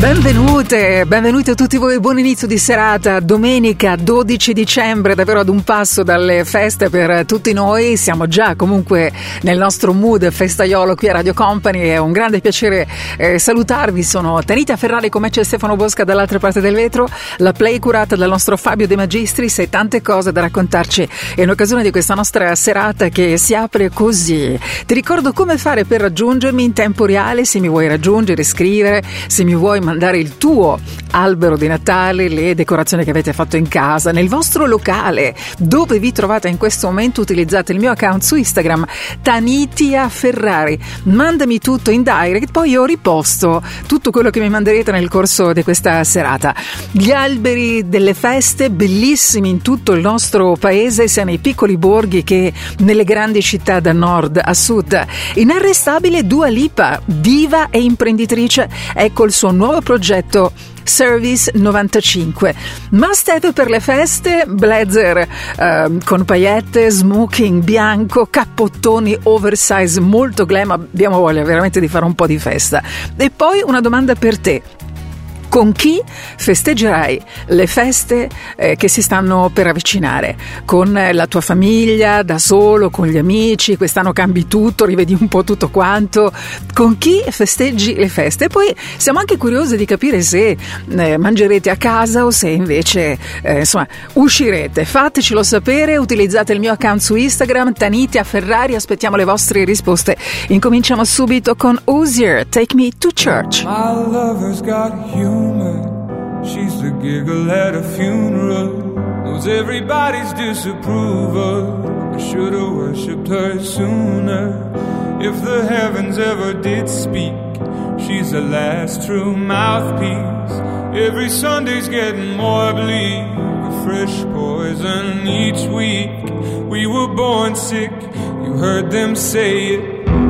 Benvenute, benvenuti a tutti voi, buon inizio di serata, domenica 12 dicembre, davvero ad un passo dalle feste per tutti noi, siamo già comunque nel nostro mood festaiolo qui a Radio Company, è un grande piacere eh, salutarvi, sono Tanita Ferrari, come c'è Stefano Bosca dall'altra parte del vetro, la play curata dal nostro Fabio De Magistris e tante cose da raccontarci in occasione di questa nostra serata che si apre così. Ti ricordo come fare per raggiungermi in tempo reale, se mi vuoi raggiungere, scrivere, se mi vuoi mandare il tuo albero di Natale, le decorazioni che avete fatto in casa, nel vostro locale, dove vi trovate in questo momento, utilizzate il mio account su Instagram, Tanitia Ferrari. Mandami tutto in direct, poi io riposto tutto quello che mi manderete nel corso di questa serata. Gli alberi delle feste, bellissimi in tutto il nostro paese, sia nei piccoli borghi che nelle grandi città da nord a sud. Inarrestabile Dua Lipa, diva e imprenditrice, ecco il suo nuovo progetto Service 95. Must have per le feste, blazer eh, con paillette, smoking bianco, cappottoni oversize molto glam, abbiamo voglia veramente di fare un po' di festa. E poi una domanda per te. Con chi festeggerai le feste eh, che si stanno per avvicinare? Con eh, la tua famiglia, da solo, con gli amici? Quest'anno cambi tutto, rivedi un po' tutto quanto. Con chi festeggi le feste? E poi siamo anche curiosi di capire se eh, mangerete a casa o se invece eh, insomma uscirete. Fatecelo sapere, utilizzate il mio account su Instagram, Taniti a Ferrari, aspettiamo le vostre risposte. Incominciamo subito con Osier, Take Me to Church. My lover's got humor. She's the giggle at a funeral. Knows everybody's disapproval. I should've worshipped her sooner. If the heavens ever did speak, she's the last true mouthpiece. Every Sunday's getting more bleak. A fresh poison each week. We were born sick, you heard them say it.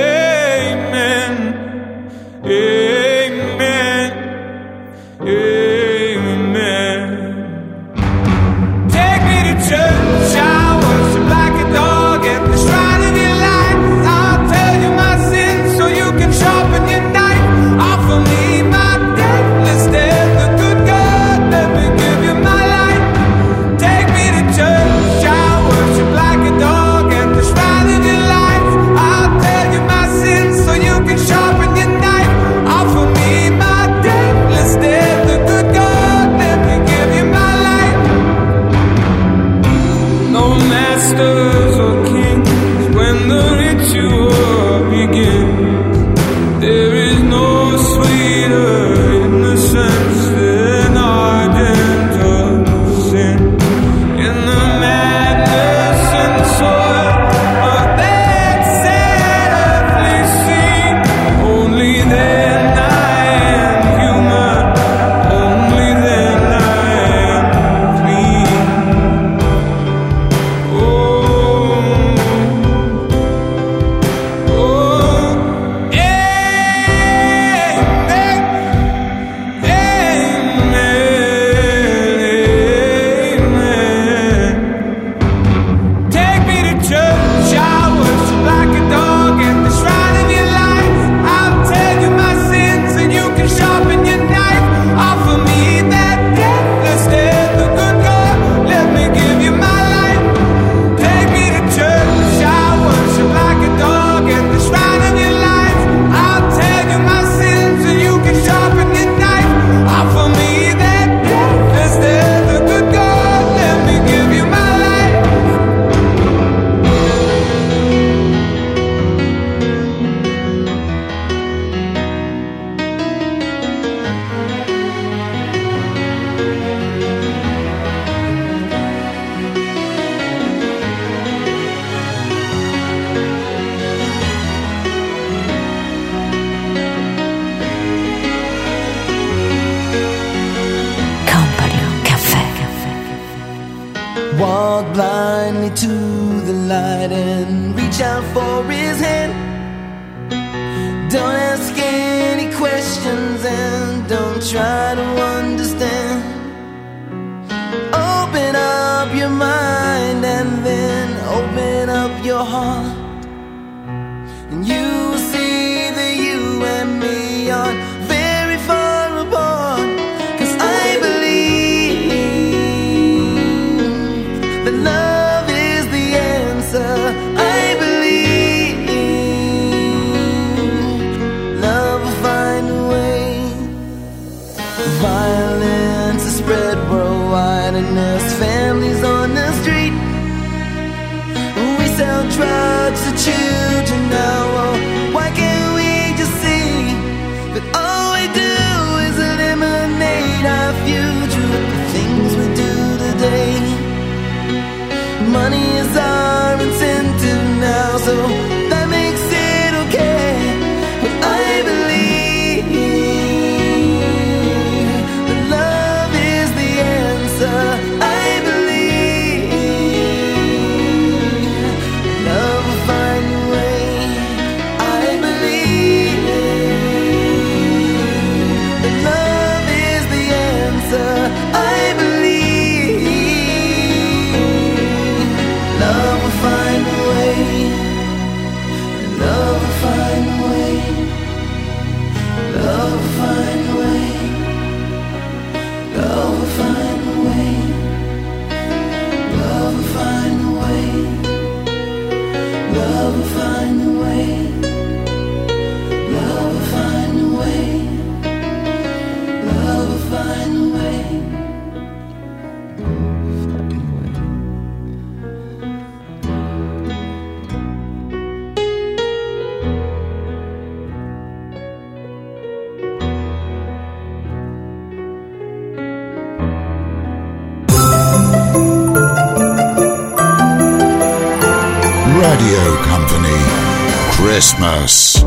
Christmas.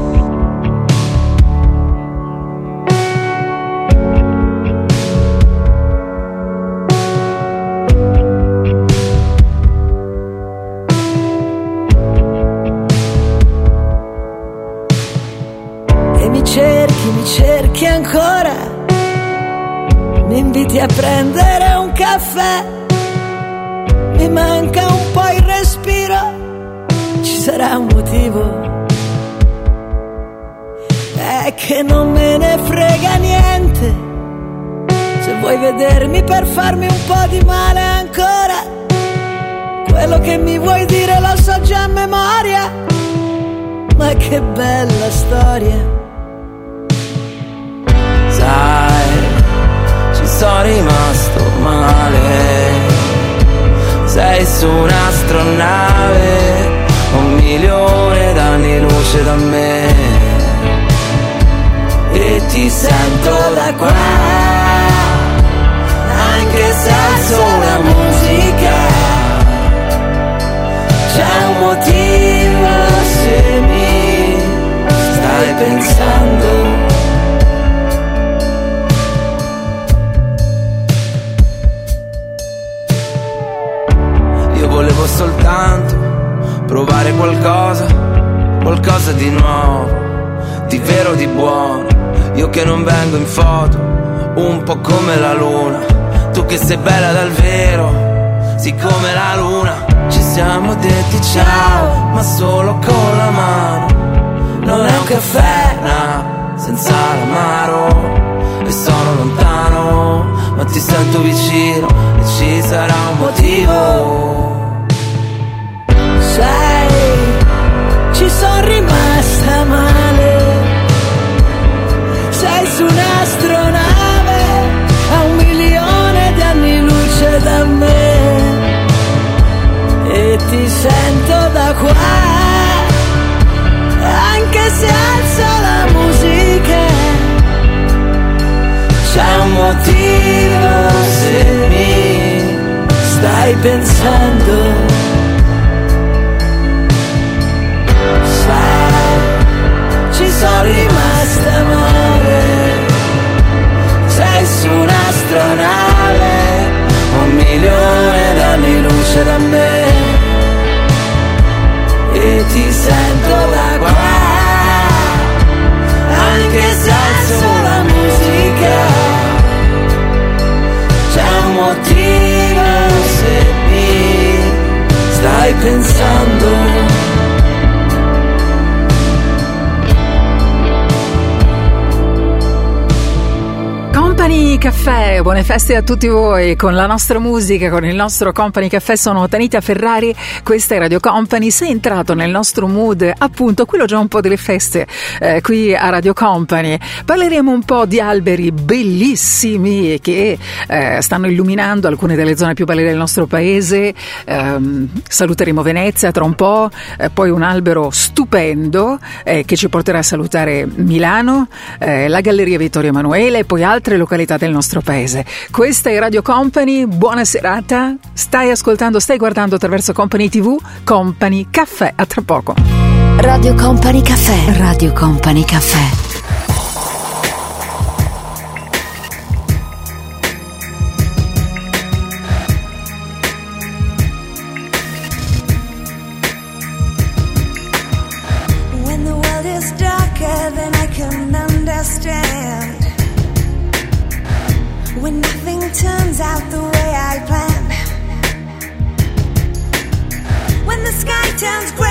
E mi cerchi, mi cerchi ancora. Mi a prendere un caffè. Mi manca un po' il respiro. Ci sarà un motivo. Che non me ne frega niente. Se vuoi vedermi per farmi un po' di male ancora. Quello che mi vuoi dire lo so già a memoria. Ma che bella storia. Sai, ci sono rimasto male. Sei su un'astronave, un milione d'anni luce da me. Ti sento da qua, anche se la musica. C'è un motivo se mi stai pensando. Io volevo soltanto provare qualcosa, qualcosa di nuovo, di vero, di buono. Io che non vengo in foto, un po' come la luna. Tu che sei bella dal vero, siccome la luna. Ci siamo detti ciao, ma solo con la mano. Non è un caffè, no, senza l'amaro. E sono lontano, ma ti sento vicino e ci sarà un motivo. Sai, ci sono rimasta male. Sei su un'astronave a un milione di anni luce da me. E ti sento da qua, anche se alzo la musica. C'è un motivo se mi stai pensando. sono rimasta male Sei su un'astronave Un milione d'anni luce da me. E ti sento da qua Anche senza la musica. C'è un motivo se mi stai pensando. Company Caffè, buone feste a tutti voi con la nostra musica, con il nostro Company Caffè. Sono Tanita Ferrari, questa è Radio Company. Sei entrato nel nostro mood, appunto, quello già un po' delle feste eh, qui a Radio Company. Parleremo un po' di alberi bellissimi che eh, stanno illuminando alcune delle zone più belle del nostro paese. Eh, saluteremo Venezia tra un po', eh, poi un albero stupendo eh, che ci porterà a salutare Milano, eh, la Galleria Vittorio Emanuele poi altre località località del nostro paese. Questa è Radio Company, buona serata. Stai ascoltando, stai guardando attraverso Company TV, Company Caffè. A tra poco. Radio Company Caffè. Radio Company Caffè. turns out the way I planned. When the sky turns gray.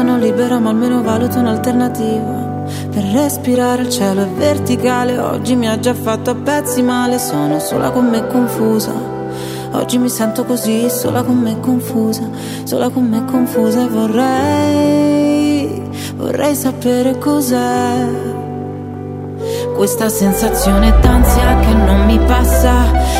Sono libera ma almeno valuto un'alternativa. Per respirare il cielo è verticale, oggi mi ha già fatto a pezzi male, sono sola con me confusa. Oggi mi sento così, sola con me confusa, sola con me confusa e vorrei, vorrei sapere cos'è. Questa sensazione d'ansia che non mi passa,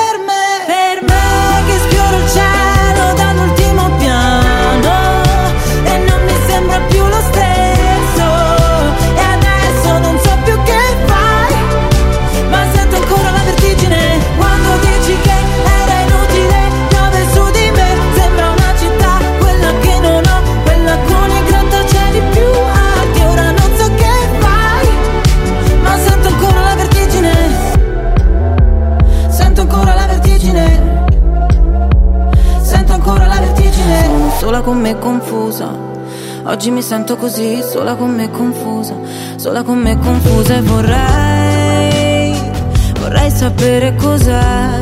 Oggi mi sento così, sola con me confusa, sola con me confusa e vorrei, vorrei sapere cos'è.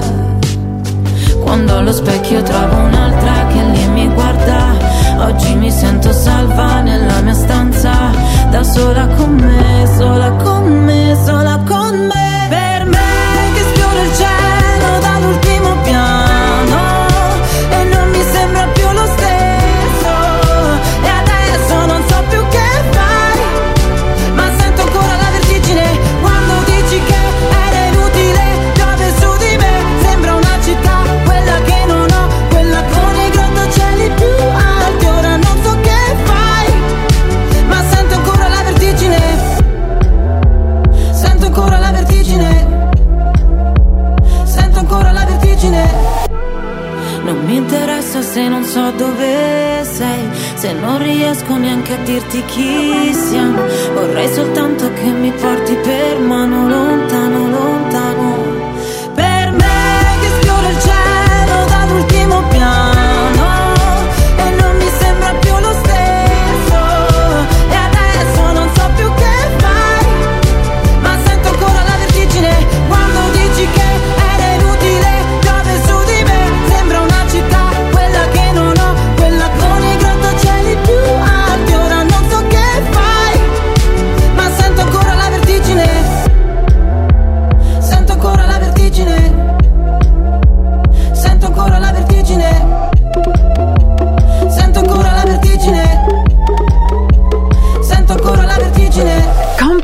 Quando allo specchio trovo un'altra che lì mi guarda, oggi mi sento salva nella mia stanza, da sola con me, sola con me, sola con me. Per me se non so dove sei, se non riesco neanche a dirti chi siamo. Vorrei soltanto che mi porti per mano lontano, lontano.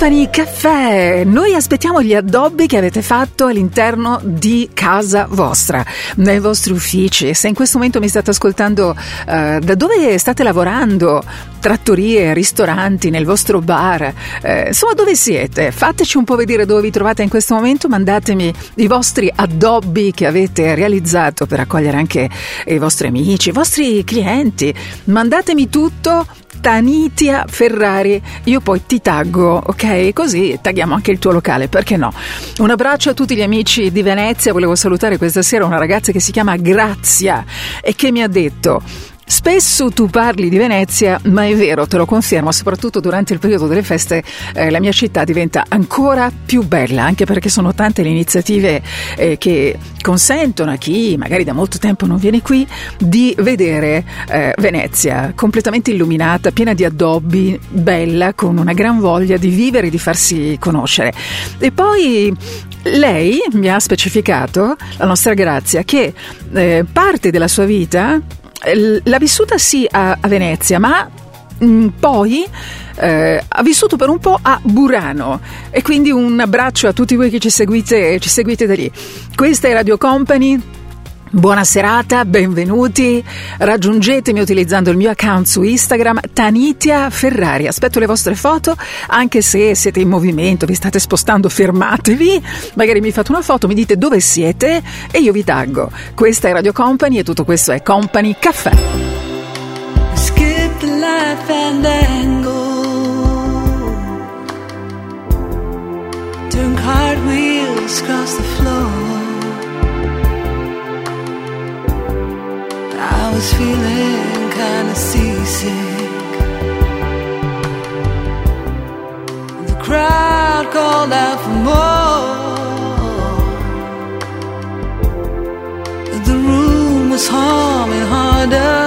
Company Caffè, noi aspettiamo gli addobbi che avete fatto all'interno di casa vostra, nei vostri uffici. Se in questo momento mi state ascoltando, eh, da dove state lavorando? Trattorie, ristoranti, nel vostro bar, eh, insomma dove siete? Fateci un po' vedere dove vi trovate in questo momento, mandatemi i vostri addobbi che avete realizzato per accogliere anche i vostri amici, i vostri clienti. Mandatemi tutto Tanitia Ferrari. Io poi ti taggo, ok? Così tagliamo anche il tuo locale, perché no? Un abbraccio a tutti gli amici di Venezia. Volevo salutare questa sera una ragazza che si chiama Grazia e che mi ha detto. Spesso tu parli di Venezia, ma è vero, te lo confermo, soprattutto durante il periodo delle feste eh, la mia città diventa ancora più bella, anche perché sono tante le iniziative eh, che consentono a chi magari da molto tempo non viene qui di vedere eh, Venezia completamente illuminata, piena di addobbi, bella, con una gran voglia di vivere e di farsi conoscere. E poi lei mi ha specificato, la nostra Grazia, che eh, parte della sua vita l'ha vissuta sì a, a Venezia, ma mh, poi eh, ha vissuto per un po' a Burano e quindi un abbraccio a tutti voi che ci seguite, ci seguite da lì. Questa è Radio Company. Buona serata, benvenuti. Raggiungetemi utilizzando il mio account su Instagram Tanitia Ferrari. Aspetto le vostre foto, anche se siete in movimento, vi state spostando, fermatevi. Magari mi fate una foto, mi dite dove siete e io vi taggo. Questa è Radio Company e tutto questo è Company Caffè. Skip life and angle. Turn cartwheels across the floor. Was feeling kinda seasick. The crowd called out for more. The room was humming harder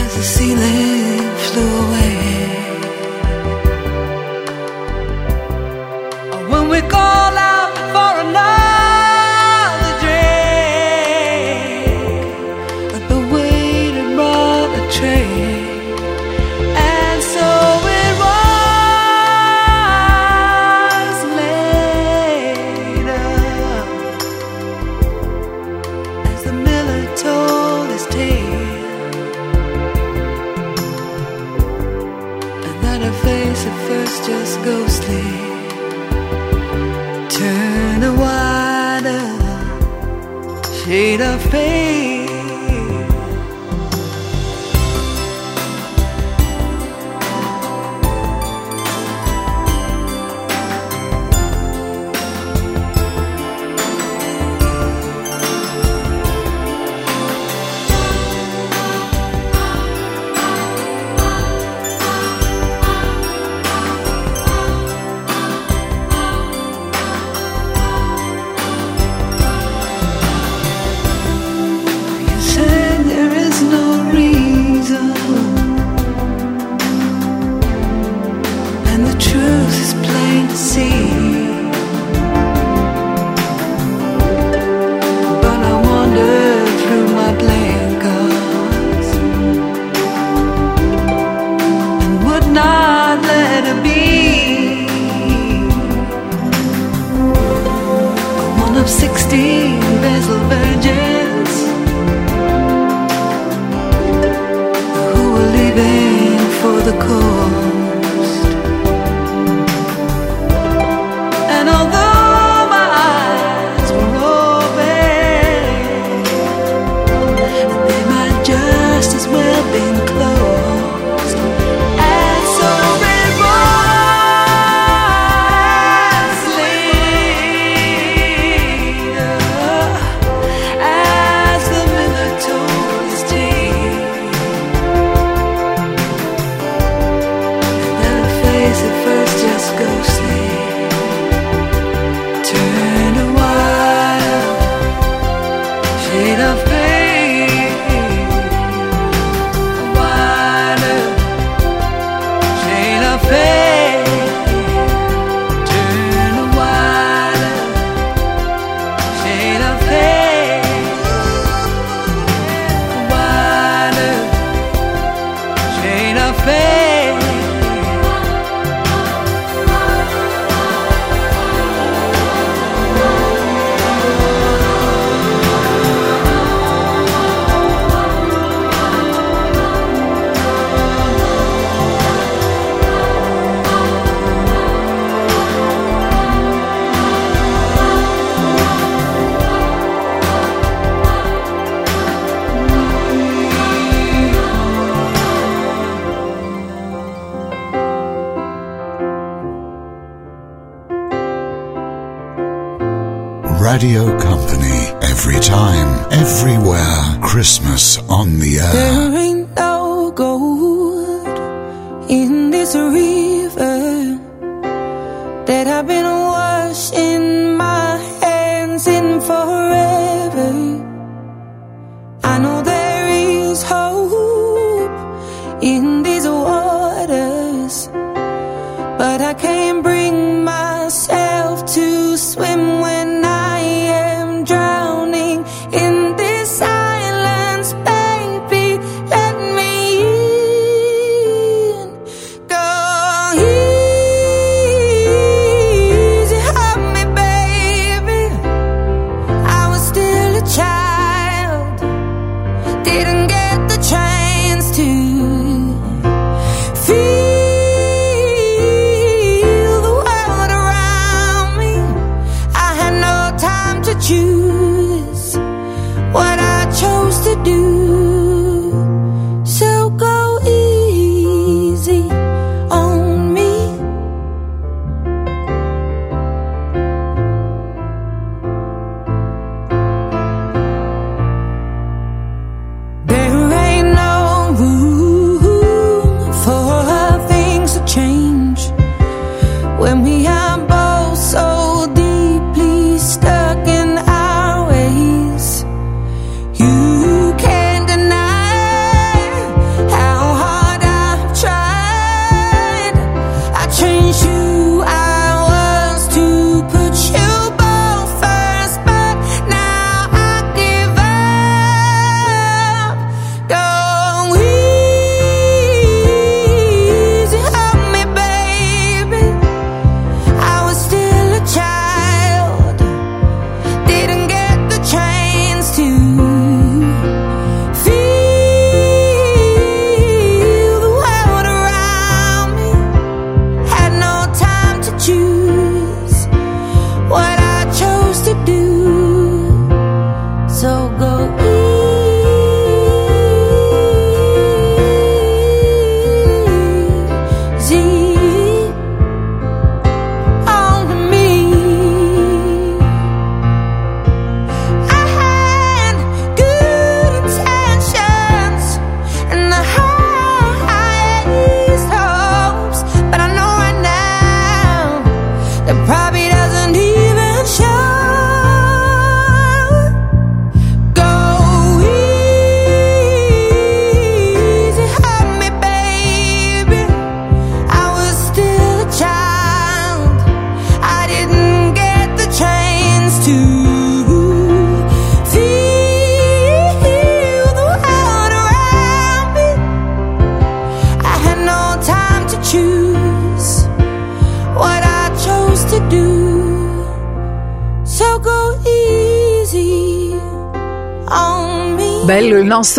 as the ceiling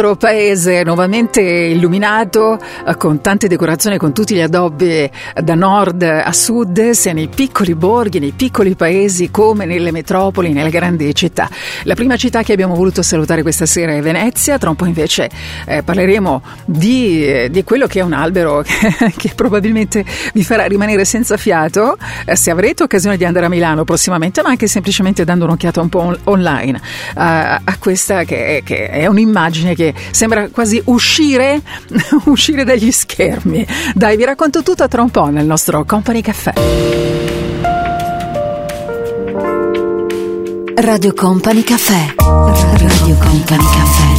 nostro paese, nuovamente illuminato eh, con tante decorazioni, con tutti gli addobbi da nord a sud, sia nei piccoli borghi, nei piccoli paesi come nelle metropoli, nelle grandi città. La prima città che abbiamo voluto salutare questa sera è Venezia, tra un po' invece eh, parleremo di, eh, di, quello che è un albero che, probabilmente vi farà rimanere senza fiato eh, se avrete occasione di andare a Milano prossimamente, ma anche semplicemente dando un'occhiata un po' on- online eh, a questa che, che è un un'immagine che sembra quasi uscire, uscire dagli schermi. Dai, vi racconto tutto tra un po' nel nostro Company Caffè. Radio Company Caffè. Radio Company Caffè.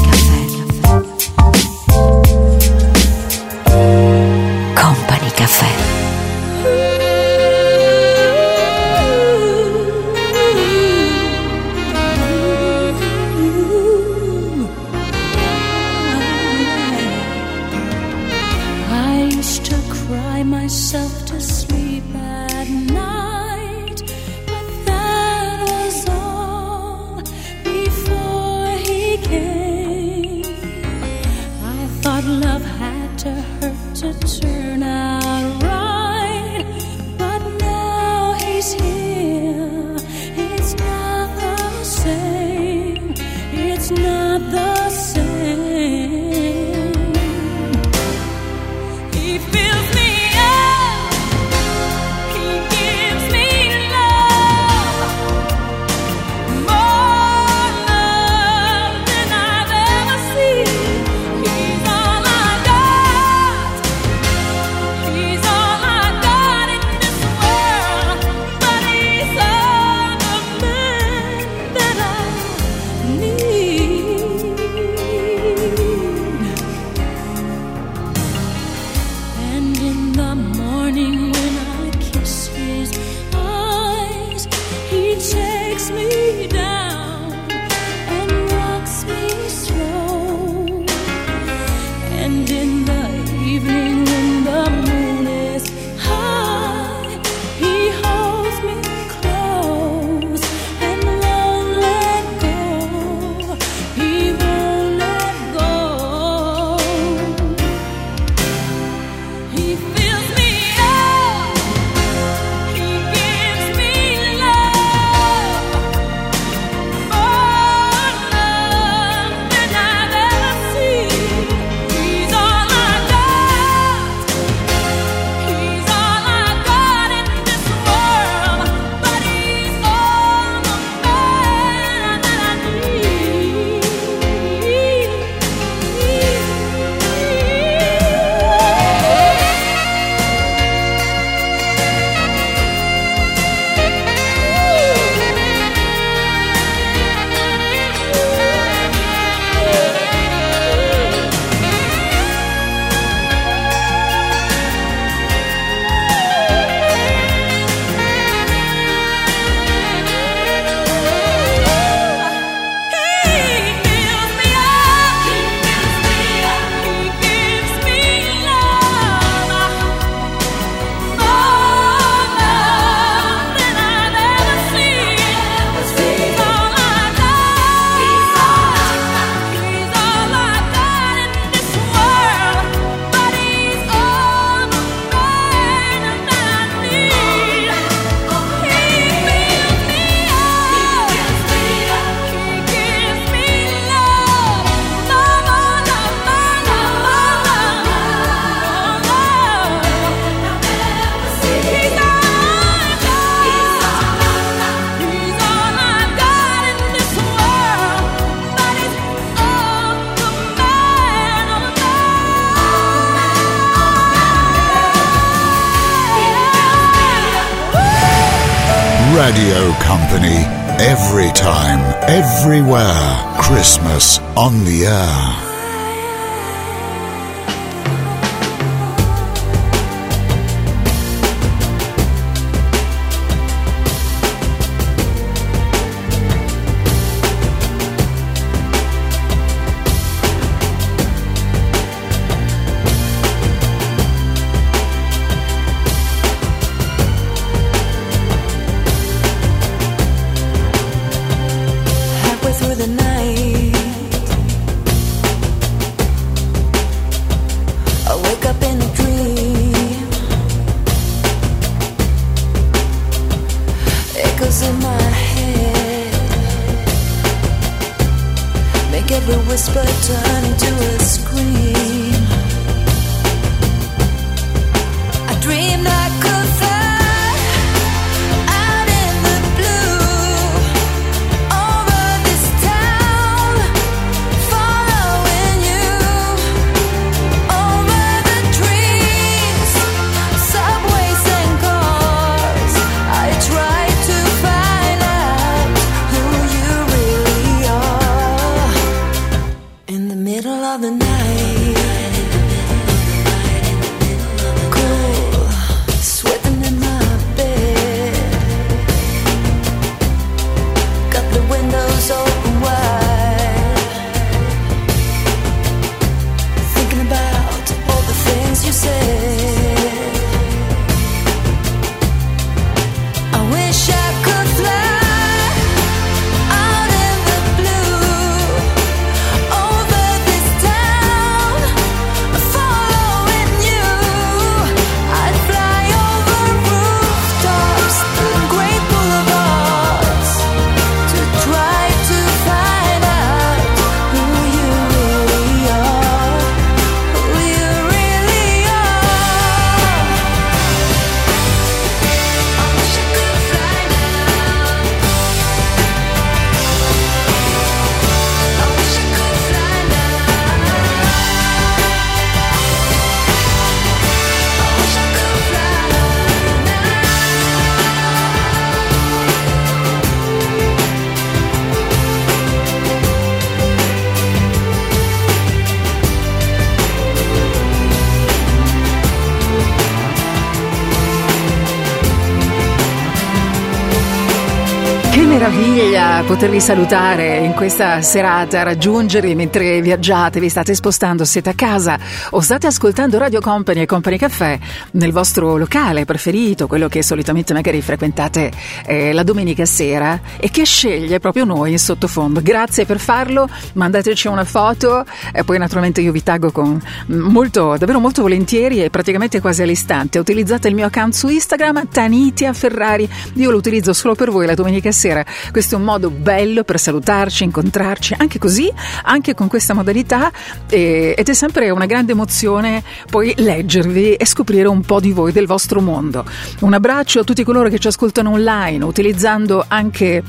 Potervi salutare in questa serata, raggiungervi mentre viaggiate, vi state spostando, siete a casa o state ascoltando Radio Company e Company Caffè nel vostro locale preferito, quello che solitamente magari frequentate eh, la domenica sera e che sceglie proprio noi in sottofondo. Grazie per farlo, mandateci una foto e poi naturalmente io vi taggo con molto, davvero molto volentieri e praticamente quasi all'istante. Utilizzate il mio account su Instagram, Tanitia Ferrari, io lo utilizzo solo per voi la domenica sera questo è un modo bello per salutarci, incontrarci, anche così, anche con questa modalità e, ed è sempre una grande emozione poi leggervi e scoprire un po' di voi, del vostro mondo. Un abbraccio a tutti coloro che ci ascoltano online, utilizzando anche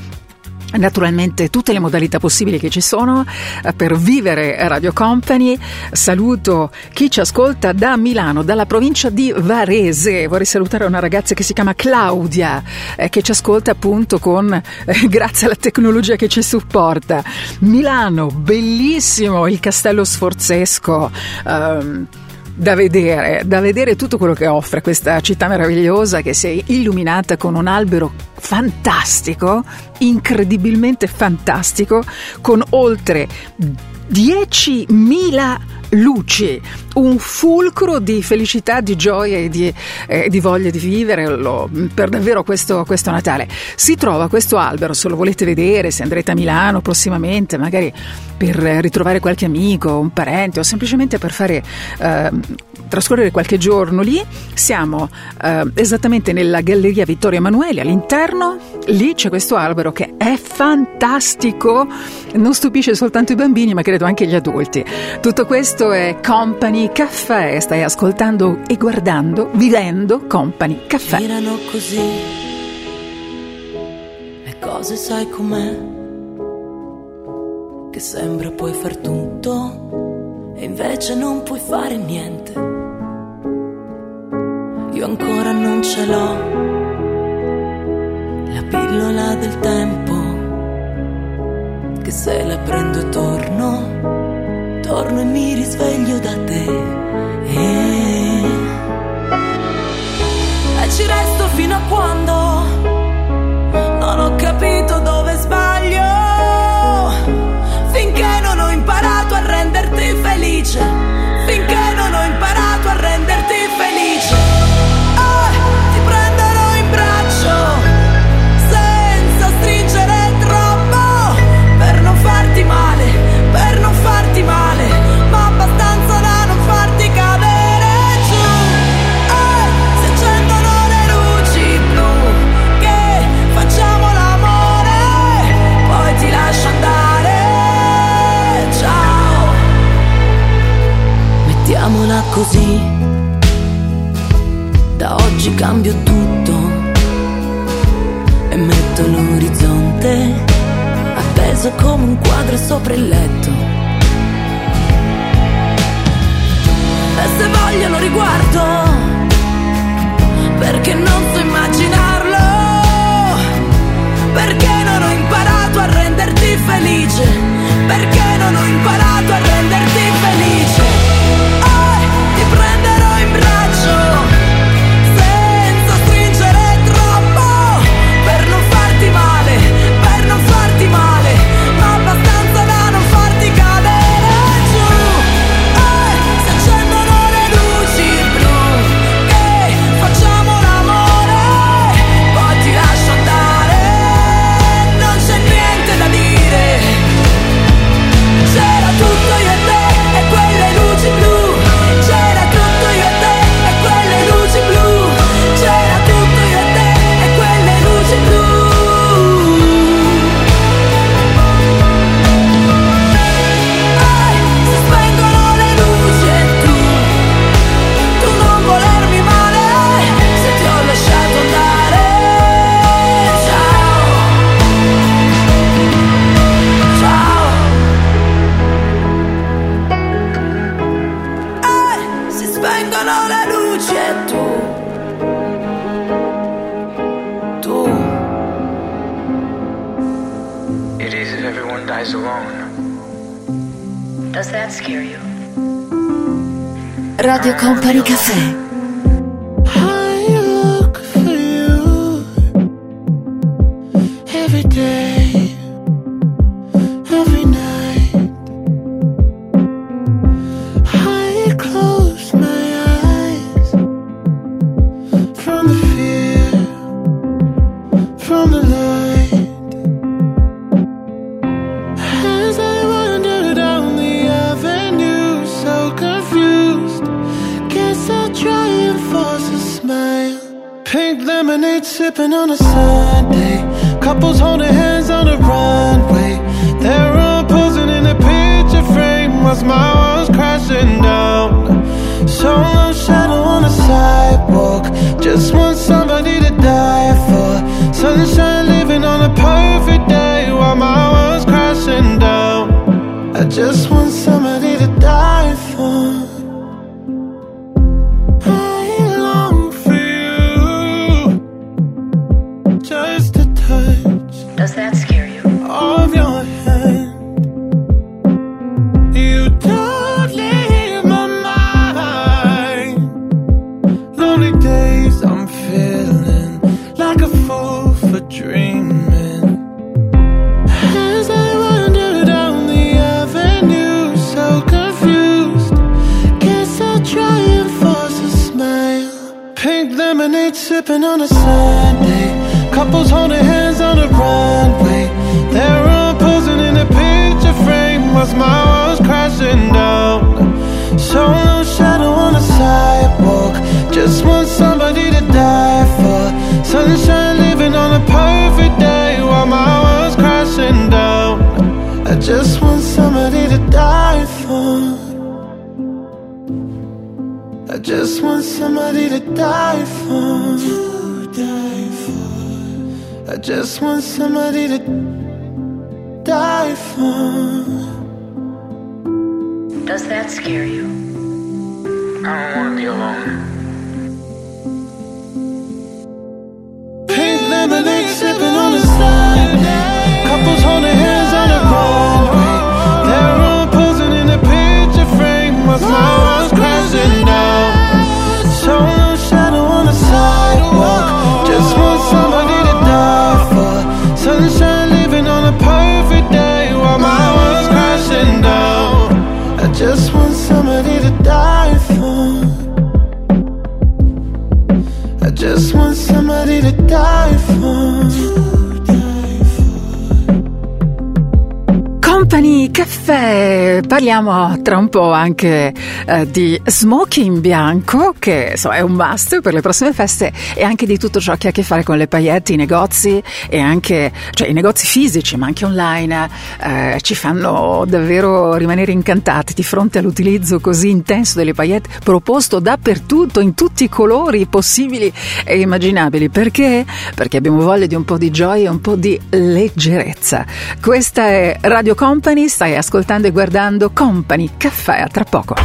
Naturalmente tutte le modalità possibili che ci sono eh, per vivere Radio Company. Saluto chi ci ascolta da Milano, dalla provincia di Varese. Vorrei salutare una ragazza che si chiama Claudia, eh, che ci ascolta appunto con, eh, grazie alla tecnologia che ci supporta. Milano, bellissimo il castello sforzesco. Um, da vedere, da vedere tutto quello che offre questa città meravigliosa che si è illuminata con un albero fantastico, incredibilmente fantastico, con oltre 10.000 luci, un fulcro di felicità, di gioia e di, eh, di voglia di vivere lo, per davvero questo, questo, Natale. Si trova questo albero, se lo volete vedere, se andrete a Milano prossimamente, magari per ritrovare qualche amico, un parente o semplicemente per fare eh, trascorrere qualche giorno lì. Siamo eh, esattamente nella Galleria Vittorio Emanuele, all'interno, lì c'è questo albero che è fantastico, non stupisce soltanto i bambini ma credo anche gli adulti. Tutto questo è Company Caffè, stai ascoltando e guardando, vivendo Company Caffè. Girano così, le cose sai com'è, che sembra puoi far tutto e invece non puoi fare niente. Io ancora non ce l'ho, la pillola del tempo, che se la prendo torno, torno e mi risveglio da te. E, e ci resto fino a quando non ho capito dove sbaglio, finché non ho imparato a renderti felice, così. Da oggi cambio tutto e metto l'orizzonte appeso come un quadro sopra il letto. E se voglio lo riguardo, perché non so immaginarlo, perché non ho imparato a renderti felice, perché non ho imparato a renderti felice. Radio Company Café. Pink lemonade sipping on a Sunday. Couples holding hands on the runway. They're all posing in a picture frame while my walls crashing down. Solo shadow on the sidewalk. Just want somebody to die for. Sunshine living on a perfect day while my world's crashing down. I just just want somebody to die for. To die for. I just want somebody to die for. Does that scare you? I don't want to be alone. Pink lemonade sipping on Caffè, parliamo tra un po' anche eh, di smoking bianco che insomma, è un must per le prossime feste e anche di tutto ciò che ha a che fare con le paillette, i negozi e anche cioè, i negozi fisici ma anche online eh, ci fanno davvero rimanere incantati di fronte all'utilizzo così intenso delle paillette proposto dappertutto in tutti i colori possibili e immaginabili perché? Perché abbiamo voglia di un po' di gioia e un po' di leggerezza. Questa è Radio Company, stai ascoltando e guardando Company Caffè a tra poco.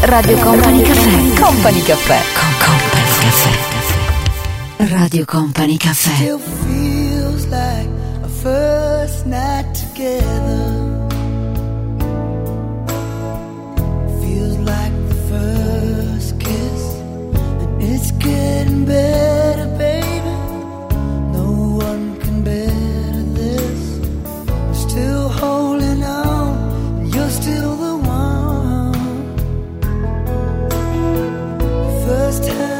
Radio Company Caffè. Company Caffè. Con Company Caffè. Radio Company Caffè. Still feels like a first night together. Feels like the first kiss, and it's getting better, baby. First time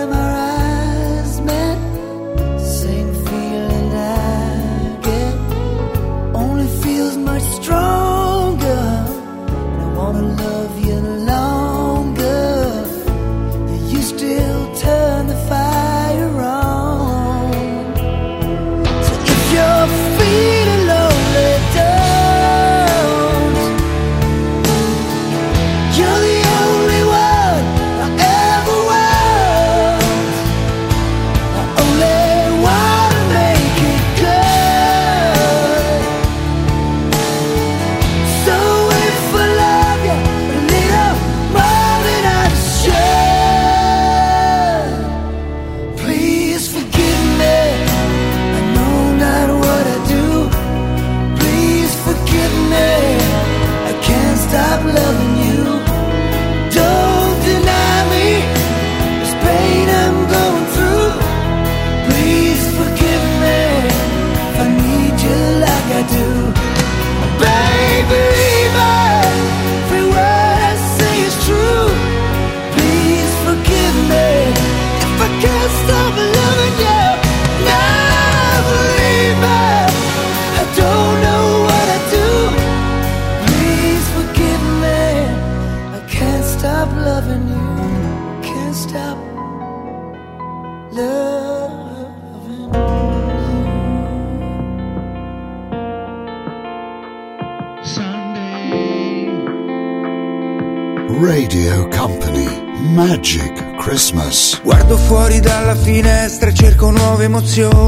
canción.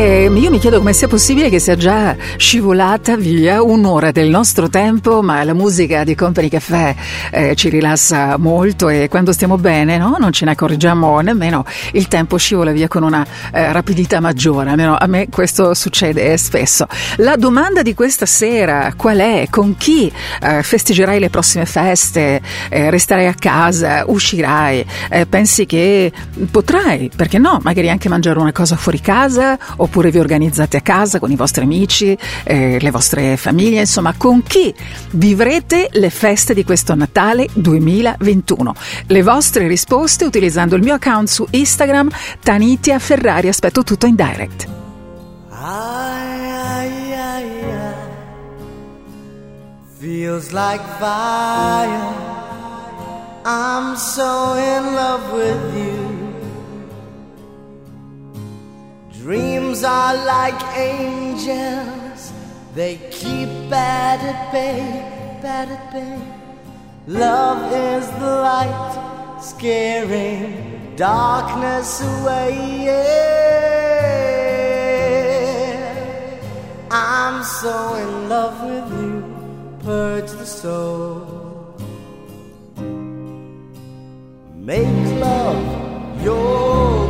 Caffè, io mi chiedo come sia possibile che sia già scivolata via un'ora del nostro tempo, ma la musica di Company Caffè eh, ci rilassa molto e quando stiamo bene no? non ce ne accorgiamo nemmeno, il tempo scivola via con una eh, rapidità maggiore, almeno a me questo succede spesso. La domanda di questa sera qual è? Con chi eh, festeggerai le prossime feste? Eh, resterai a casa? Uscirai? Eh, pensi che potrai, perché no, magari anche mangiare una cosa fuori casa oppure vi organizzate a casa con i vostri amici, eh, le vostre famiglie, insomma con chi vivrete le feste di questo Natale 2021. Le vostre risposte utilizzando il mio account su Instagram Tanitia Ferrari, aspetto tutto in direct. Ay, ay, ay. Feels like fire. I'm so in love with you. Dreams are like angels. They keep bad at bay, bad at bay. Love is the light, scaring darkness away. Yeah. I'm so in love with you, purge the soul. Make love your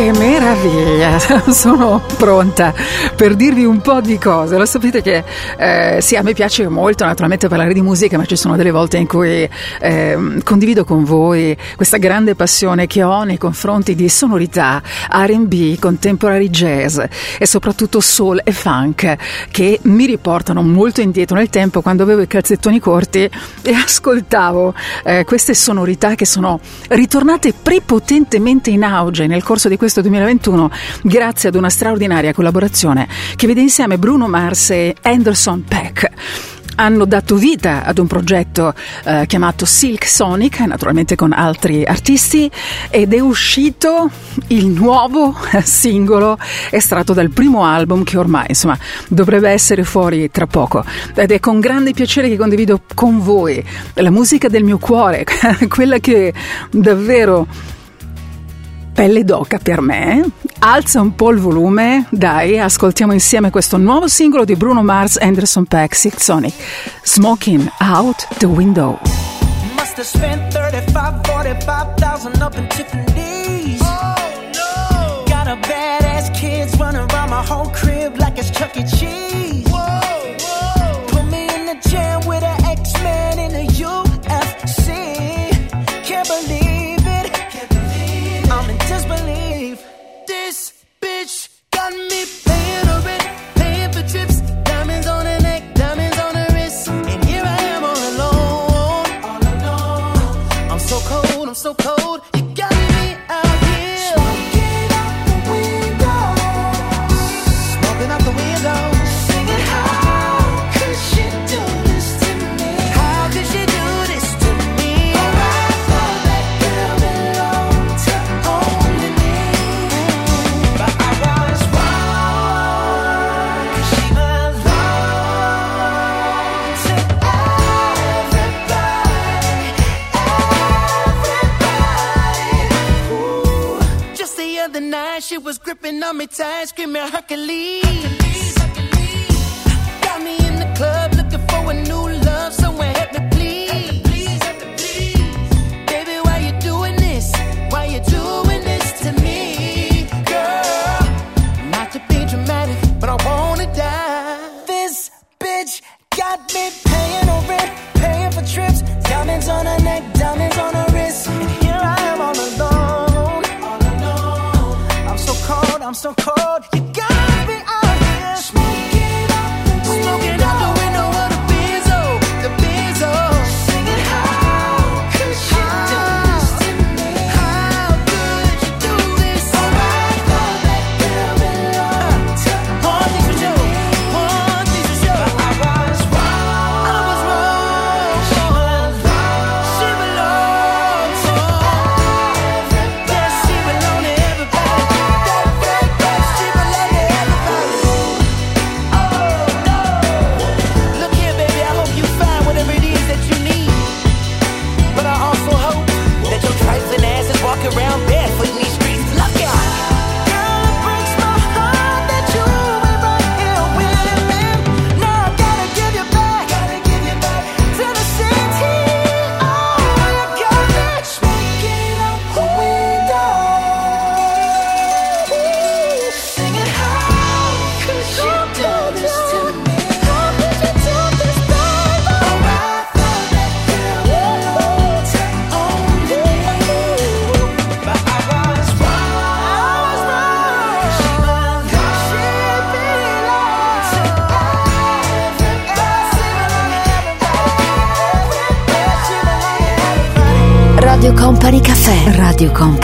Ah, che meraviglia! Sono pronta per dirvi un po' di cose. Lo sapete che eh, sì, a me piace molto naturalmente parlare di musica, ma ci sono delle volte in cui eh, condivido con voi questa grande passione che ho nei confronti di sonorità RB, contemporary jazz e soprattutto soul e funk che mi riportano molto indietro nel tempo quando avevo i calzettoni corti e ascoltavo eh, queste sonorità che sono ritornate prepotentemente in auge nel corso di questo 2021 grazie ad una straordinaria collaborazione che vede insieme Bruno Mars e Anderson Peck hanno dato vita ad un progetto eh, chiamato Silk Sonic, naturalmente con altri artisti, ed è uscito il nuovo singolo estratto dal primo album che ormai insomma dovrebbe essere fuori tra poco. Ed è con grande piacere che condivido con voi la musica del mio cuore, quella che davvero pelle d'oca per me. Alza un po' il volume, dai, ascoltiamo insieme questo nuovo singolo di Bruno Mars Anderson Pack Silk Sonic, Smoking Out the Window. Must have spent 35, 45,000 up in Tiffany's. Oh no! Got a badass kids running around my whole crib like it's Chuck E. Cheese. So cold. Night, she was gripping on me tight, screaming Hercules. Got me in the club looking for a new love, someone help me please. Baby, why you doing this? Why you doing this to me, girl? Not to be dramatic, but I wanna die. This bitch got me paying her rent, paying for trips, diamonds on her neck, diamonds on her wrist, I'm so cold. You got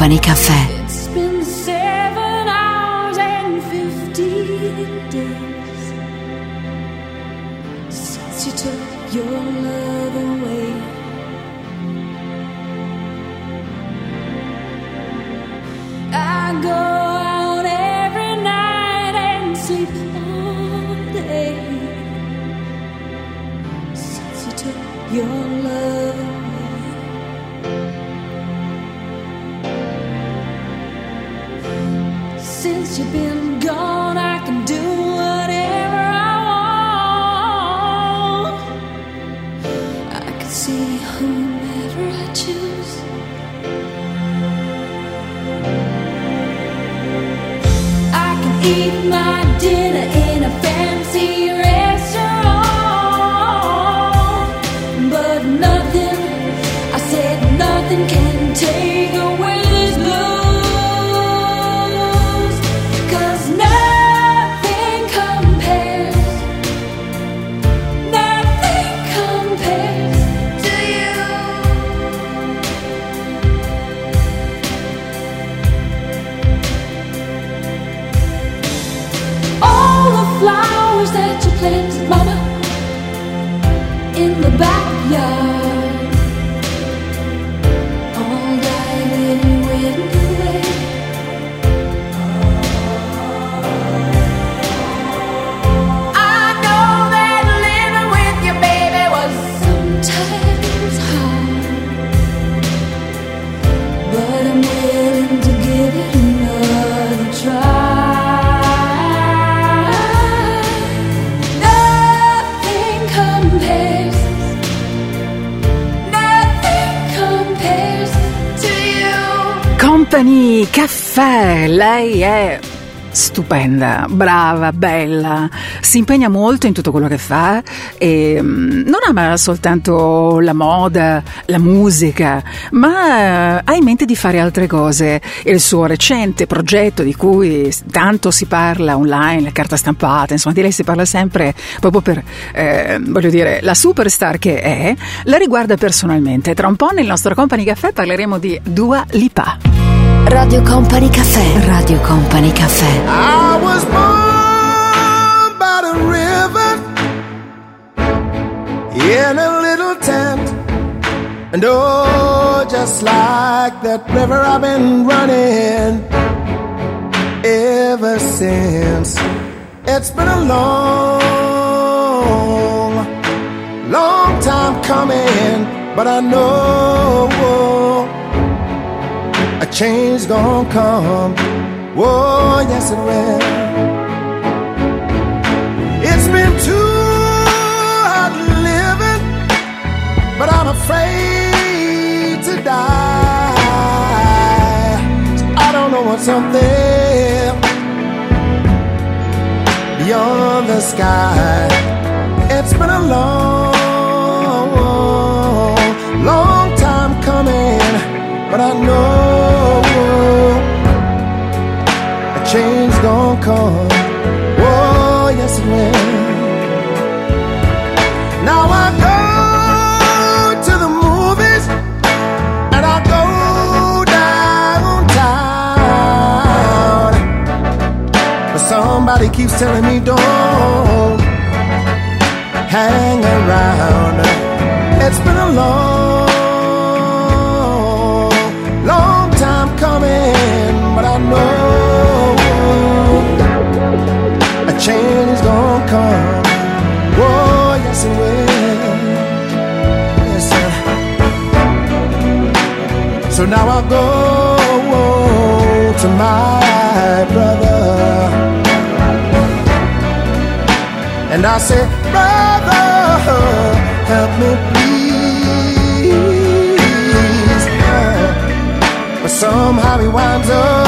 Company Caffè. Stupenda, brava, bella, si impegna molto in tutto quello che fa e mm, non ama soltanto la moda, la musica, ma eh, ha in mente di fare altre cose. Il suo recente progetto di cui tanto si parla online, la carta stampata, insomma di lei si parla sempre proprio per, eh, voglio dire, la superstar che è, la riguarda personalmente. Tra un po' nel nostro Company Caffè parleremo di Dua Lipa. Radio Company Caffè. Radio Company Caffè. I in a little tent. And oh, just like that river, I've been running ever since. It's been a long, long time coming, but I know a change gonna come. Whoa, yes it will. Afraid to die. I don't know what's up there beyond the sky. It's been a long, long time coming, but I know a change gonna come. Oh, yes it will. Now I go somebody keeps telling me don't hang around. It's been a long, long time coming, but I know a change is gonna come. Oh, yes it will. Yes, sir. So now I go to my And I say, brother, help me please. But somehow he winds up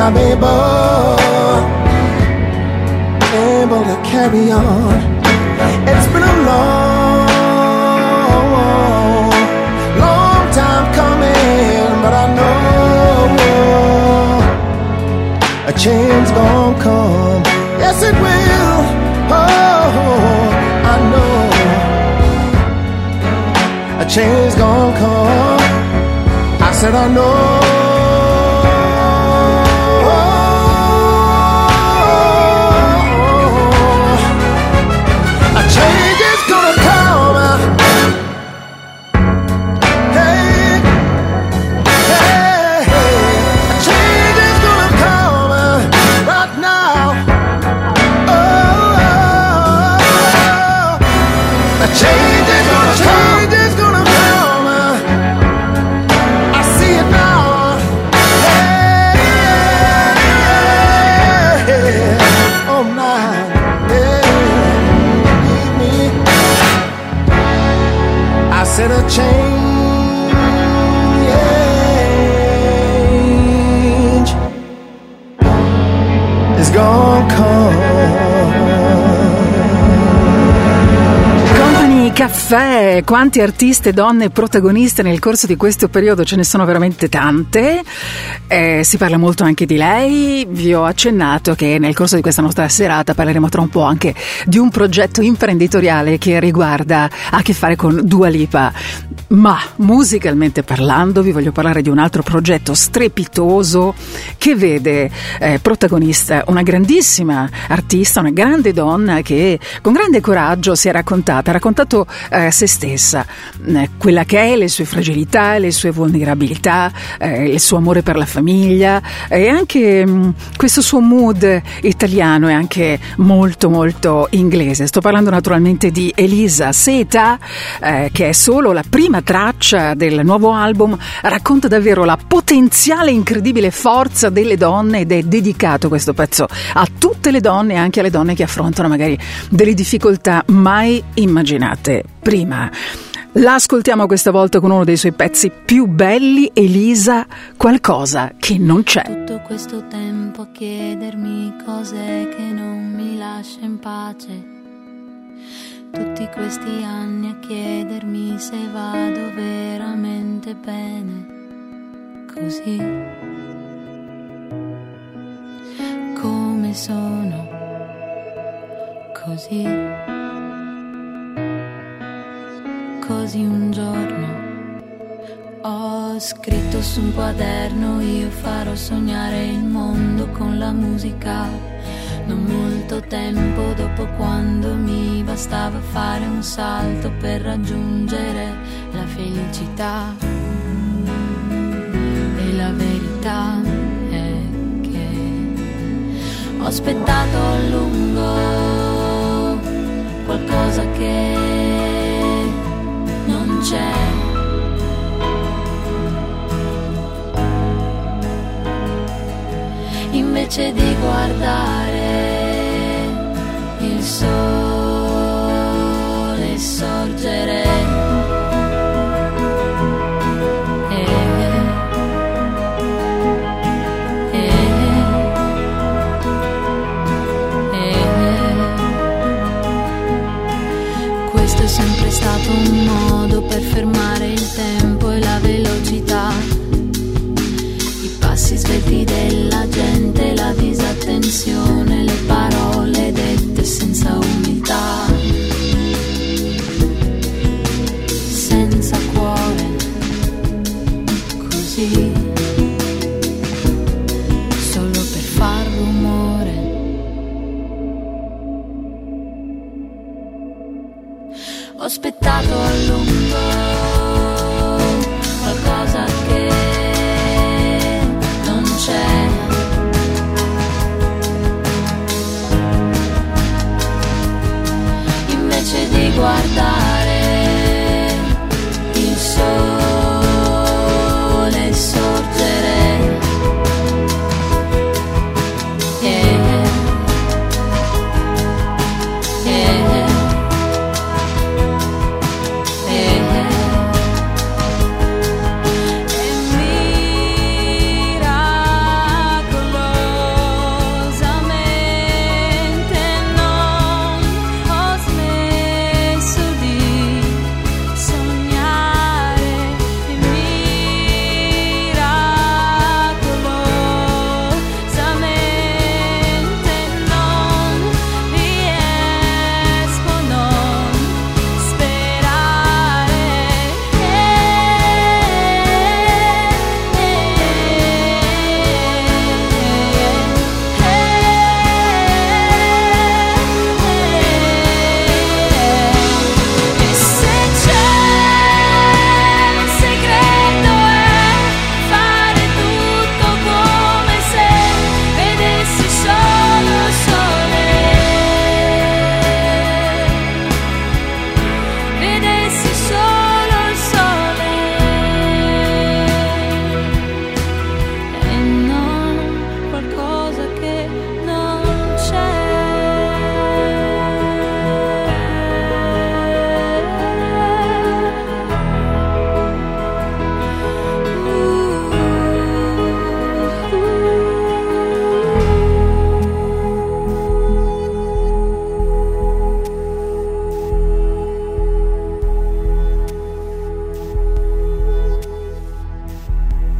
I'm able, able to carry on. It's been a long, long time coming, but I know a change gonna come. Yes, it will. Oh, I know a change gonna come. I said I know. Caffè, quanti artiste, donne protagoniste nel corso di questo periodo, ce ne sono veramente tante. Eh, si parla molto anche di lei. Vi ho accennato che nel corso di questa nostra serata parleremo tra un po' anche di un progetto imprenditoriale che riguarda a che fare con Dua Lipa. Ma musicalmente parlando, vi voglio parlare di un altro progetto strepitoso che vede eh, protagonista una grandissima artista, una grande donna che con grande coraggio si è raccontata, ha raccontato eh, se stessa, eh, quella che è, le sue fragilità, le sue vulnerabilità, eh, il suo amore per la famiglia e anche mh, questo suo mood italiano e anche molto molto inglese. Sto parlando naturalmente di Elisa Seta, eh, che è solo la prima traccia del nuovo album, racconta davvero la potenziale incredibile forza delle donne ed è dedicato questo pezzo a tutte le donne e anche alle donne che affrontano magari delle difficoltà mai immaginate prima. La ascoltiamo questa volta con uno dei suoi pezzi più belli, Elisa, qualcosa che non c'è. Tutto questo tempo a chiedermi cose che non mi lascia in pace. Tutti questi anni a chiedermi se vado veramente bene. Così. Come sono. Così. Così un giorno. Ho scritto su un quaderno, io farò sognare il mondo con la musica. Non molto tempo dopo quando mi bastava fare un salto per raggiungere la felicità. E la verità è che ho aspettato a lungo qualcosa che non c'è. invece di guardare sole sorgere. Eh, eh, eh. Questo è sempre stato un modo per fermare il tempo e la velocità i passi svelti della gente, la disattenzione, le parole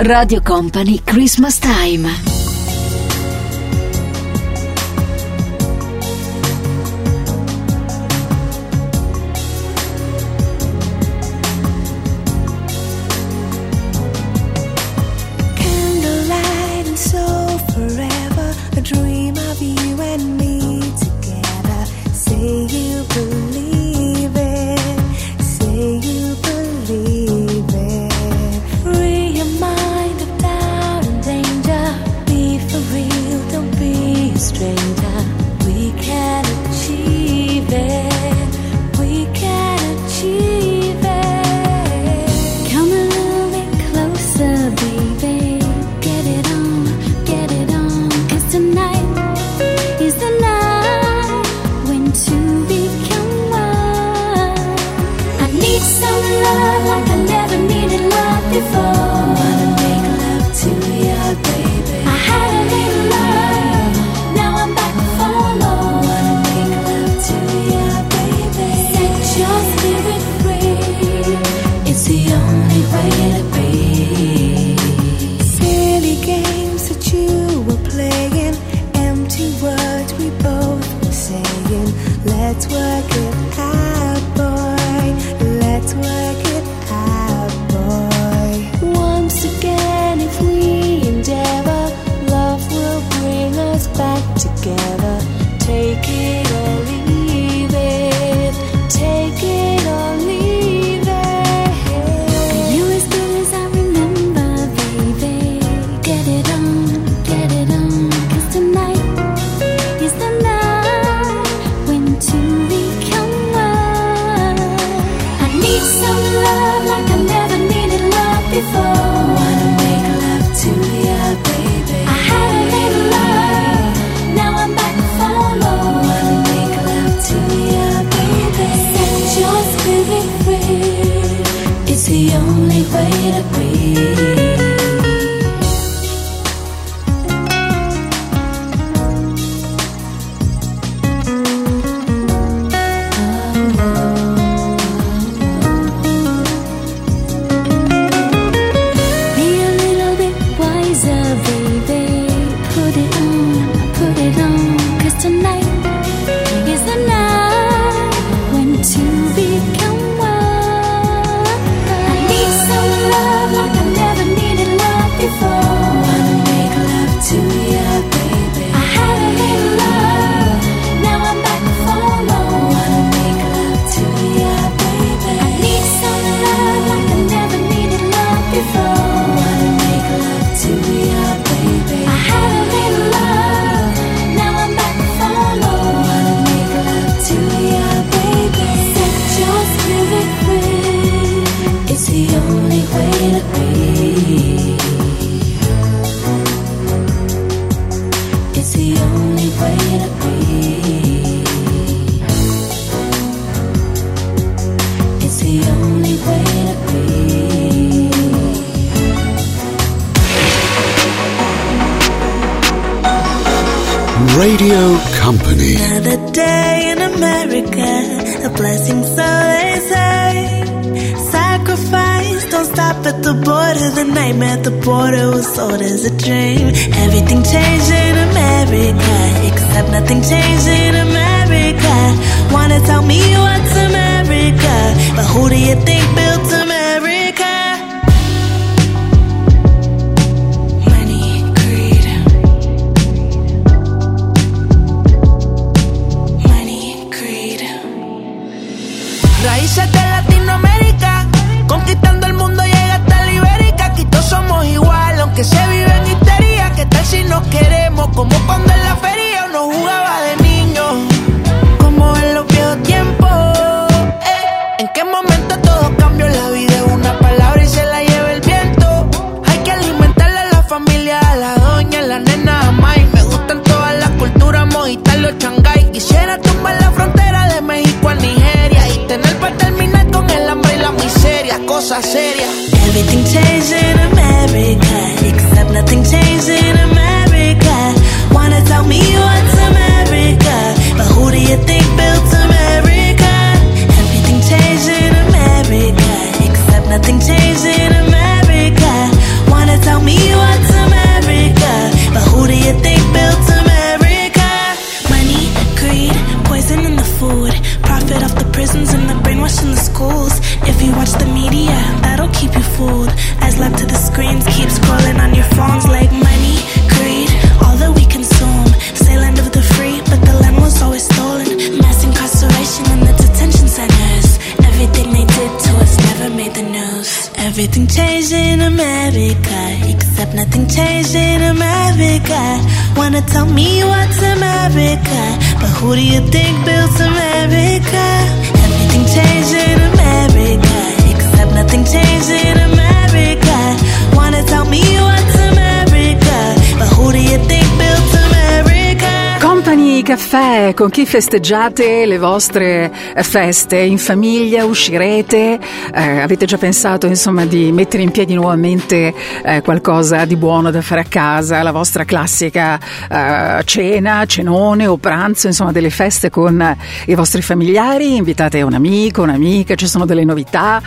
Radio Company Christmas Time. Radio Company. Another day in America, a blessing so they say. Sacrifice, don't stop at the border. The nightmare at the border was sold as a dream. Everything changed in America, except nothing changed in America. Wanna tell me what's America? But who do you think built America? cosa seria. Everything changed in America, except nothing changed in America. Wanna tell me what's Everything changed in America, except nothing changed in America. Wanna tell me what's America, but who do you think built America? Everything changed in America, except nothing changed in America. Wanna tell me what's America, but who do you think? Caffè, con chi festeggiate le vostre feste? In famiglia uscirete? Eh, avete già pensato insomma di mettere in piedi nuovamente eh, qualcosa di buono da fare a casa? La vostra classica eh, cena, cenone o pranzo, insomma delle feste con i vostri familiari? Invitate un amico, un'amica, ci sono delle novità?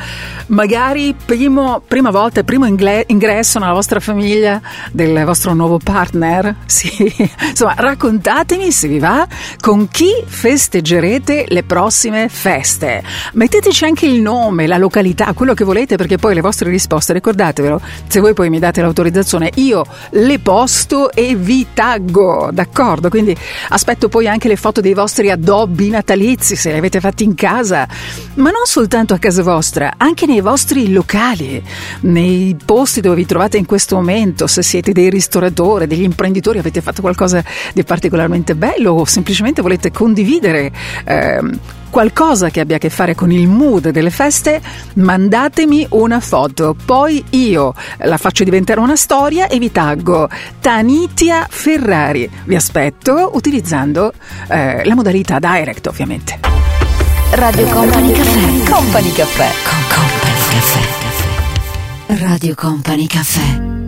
Magari primo, prima volta, primo ingresso nella vostra famiglia del vostro nuovo partner? Sì, insomma raccontatemi se vi va con chi festeggerete le prossime feste. Metteteci anche il nome, la località, quello che volete perché poi le vostre risposte, ricordatevelo, se voi poi mi date l'autorizzazione, io le posto e vi taggo, d'accordo? Quindi aspetto poi anche le foto dei vostri addobbi natalizi se li avete fatti in casa, ma non soltanto a casa vostra, anche nei vostri locali, nei posti dove vi trovate in questo momento, se siete dei ristoratori, degli imprenditori, avete fatto qualcosa di particolarmente bello o semplicemente volete condividere ehm, qualcosa che abbia a che fare con il mood delle feste, mandatemi una foto. Poi io la faccio diventare una storia e vi taggo Tanitia Ferrari. Vi aspetto utilizzando eh, la modalità direct, ovviamente. Radio Company Caffè. Company Caffè. Con Company Caffè. Radio Company Caffè.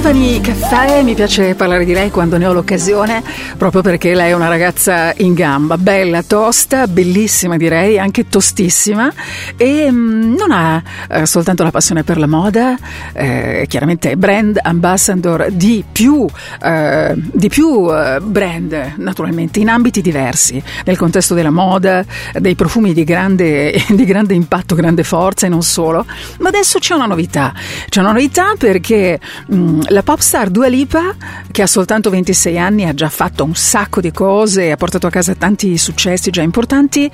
Company Caffè, mi piace parlare di lei quando ne ho l'occasione, proprio perché lei è una ragazza in gamba, bella, tosta, bellissima direi, anche tostissima e mm, non ha eh, soltanto la passione per la moda, eh, chiaramente è brand ambassador di più, eh, di più eh, brand naturalmente in ambiti diversi, nel contesto della moda, dei profumi di grande, di grande impatto, grande forza e non solo, ma adesso c'è una novità, c'è una novità perché mm, la pop star Dua Lipa, che ha soltanto 26 anni, ha già fatto un sacco di cose, ha portato a casa tanti successi già importanti,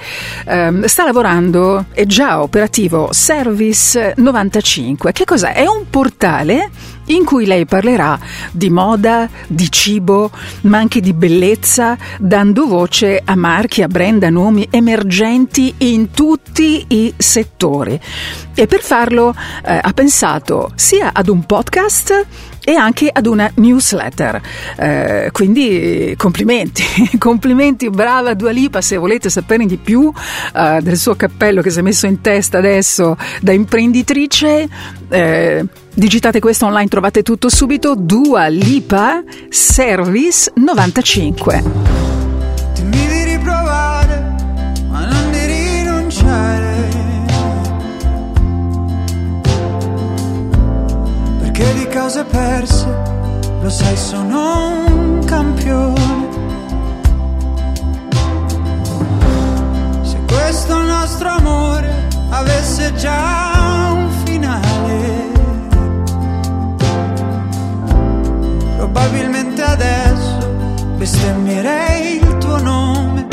ehm, sta lavorando, è già operativo Service 95. Che cos'è? È un portale in cui lei parlerà di moda, di cibo, ma anche di bellezza, dando voce a marchi, a brand, a nomi emergenti in tutti i settori. E per farlo eh, ha pensato sia ad un podcast e anche ad una newsletter. Eh, quindi complimenti, complimenti, brava Dua Lipa, se volete sapere di più eh, del suo cappello che si è messo in testa adesso da imprenditrice, eh, digitate questo online, trovate tutto subito, Dua Lipa Service 95. Dimmi di riprovare, ma non di rinunciare. Perché di cose perse, lo sai, sono un campione. Se questo nostro amore avesse già probabilmente adesso bestemmierei il tuo nome.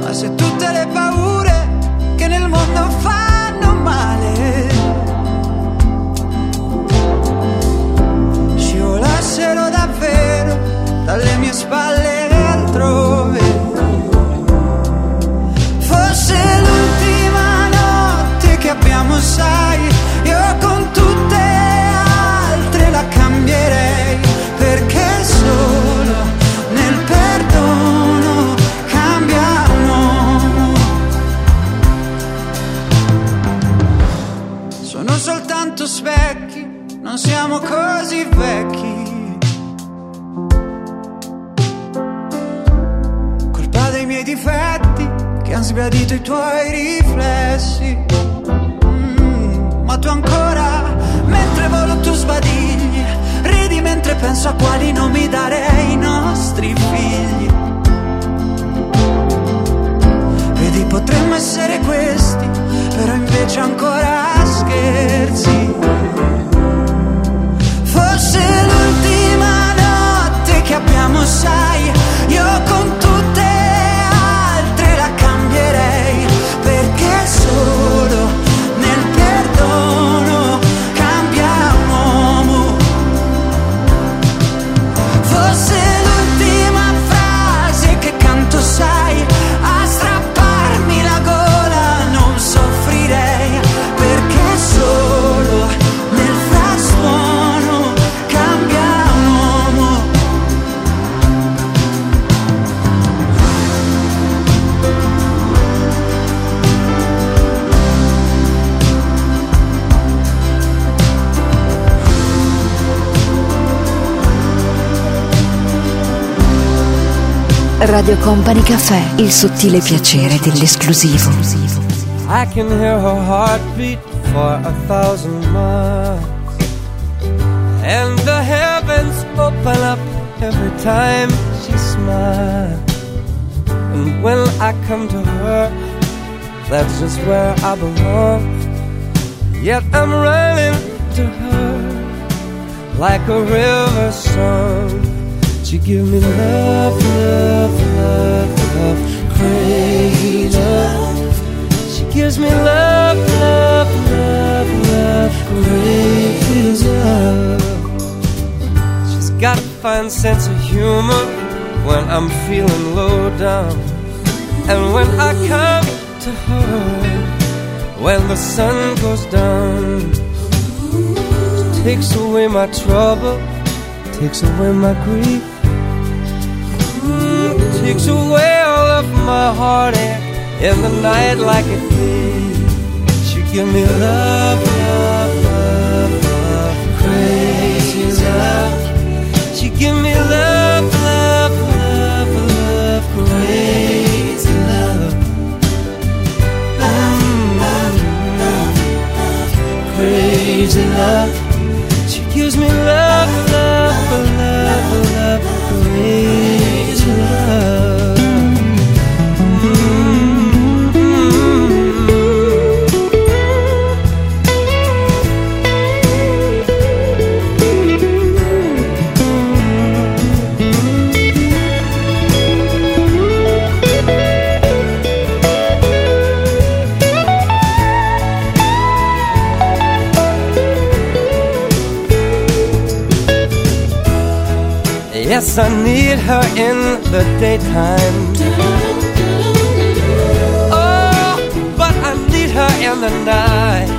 Ma se tutte le paure che nel mondo fanno male scivolassero davvero dalle mie spalle non siamo così vecchi. Colpa dei miei difetti che hanno sbiadito i tuoi riflessi. Mm, ma tu ancora, mentre volo tu sbadigli, ridi mentre penso a quali nomi darei ai nostri figli. Vedi, potremmo essere questi, però invece ancora scherzi. Forse l'ultima notte che abbiamo, sai, io con tutte Radio Company Caffè, il sottile piacere dell'esclusivo. I can hear her heartbeat for a thousand miles. And the heavens open up every time she smiles. And when I come to her, that's just where I belong. Yet I'm running to her like a river song. She give me love, love, love, love, crazy love. She gives me love, love, love, love, crazy love. She's got a fine sense of humor when I'm feeling low down. And when I come to her, when the sun goes down, she takes away my trouble, takes away my grief. Takes away all of my heartache in the night like a thief. She give me love, love, love. Love, crazy love. She give me love, love, love, love, crazy love. Mm, Crazy love. She gives me love, love, love, love, crazy Yes, I need her in the daytime. Oh, but I need her in the night.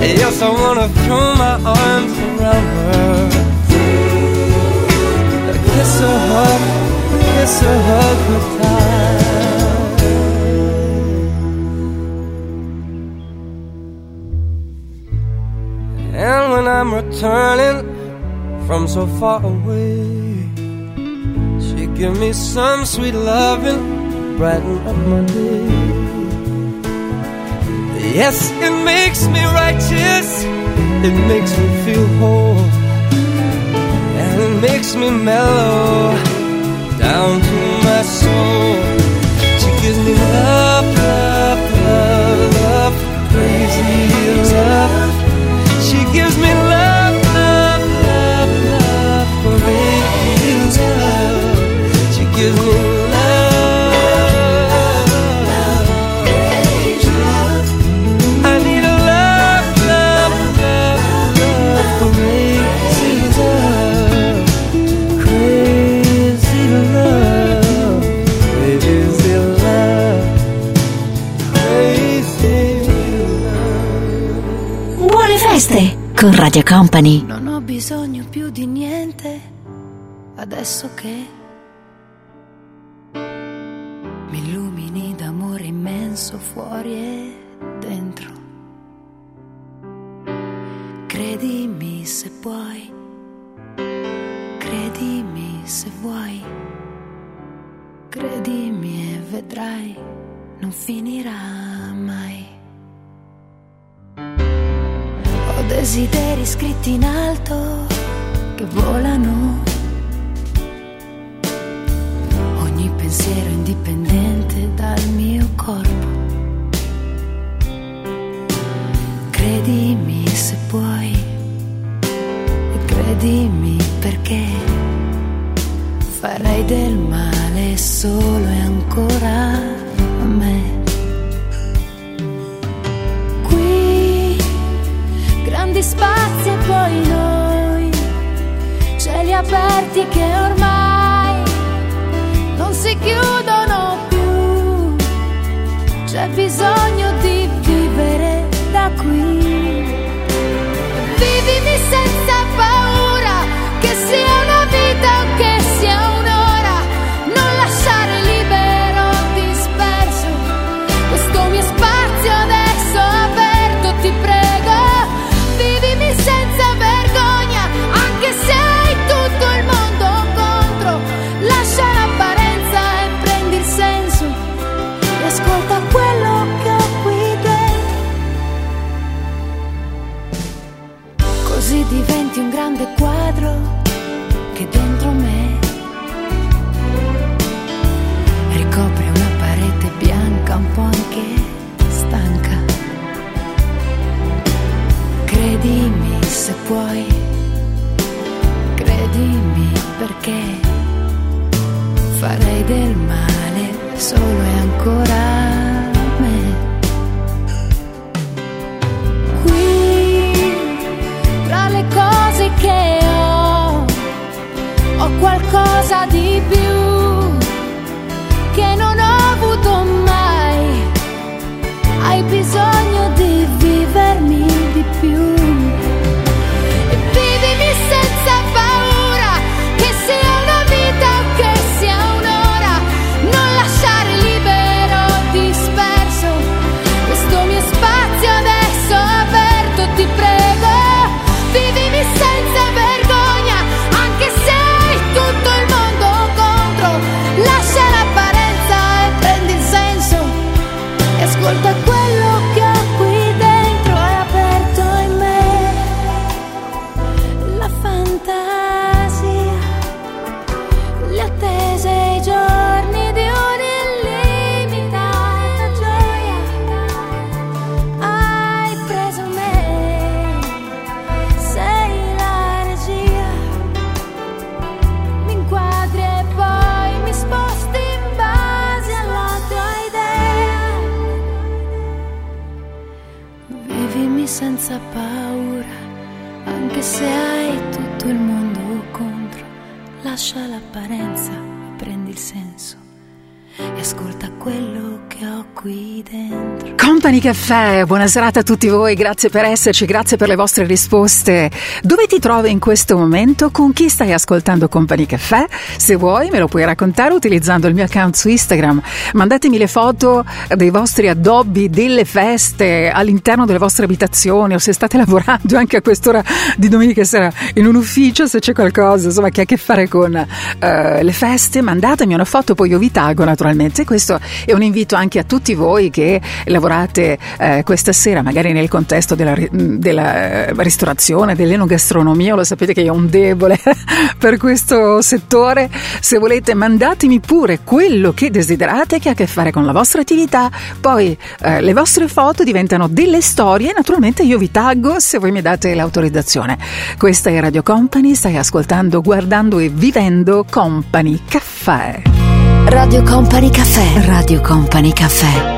Yes, I wanna throw my arms around her. Kiss her, hug, kiss her, hug her tight. And when I'm returning from so far away, she give me some sweet loving, brighten up my day. Yes, it makes me righteous, it makes me feel whole, and it makes me mellow down to my soul. She gives me love, love, love, love, crazy love. Con Radio Company. Non ho bisogno più di niente adesso che desideri scritti in alto che volano. Ogni pensiero indipendente dal mio corpo. Credimi se puoi e credimi perché farei del male solo e ancora aperti che ormai non si chiudono più, c'è bisogno qualcosa Company Caffè, buona serata a tutti voi, grazie per esserci, grazie per le vostre risposte. Dove ti trovi in questo momento? Con chi stai ascoltando Company Caffè? Se vuoi me lo puoi raccontare utilizzando il mio account su Instagram. Mandatemi le foto dei vostri addobbi delle feste all'interno delle vostre abitazioni o se state lavorando anche a quest'ora di domenica sera in un ufficio, se c'è qualcosa insomma, che ha a che fare con eh, le feste, mandatemi una foto, poi io vi taggo naturalmente. Questo è un invito anche a tutti voi che lavorate eh, questa sera, magari nel contesto della, ri- della eh, ristorazione, dell'enogastronomia. Lo sapete che io ho un debole per questo settore. Se volete, mandatemi pure quello che desiderate che ha a che fare con la vostra attività. Poi eh, le vostre foto diventano delle storie. Naturalmente io vi taggo se voi mi date l'autorizzazione. Questa è Radio Company. Stai ascoltando, guardando e vivendo Company Caffè. Radio Company Caffè. Radio Company Caffè.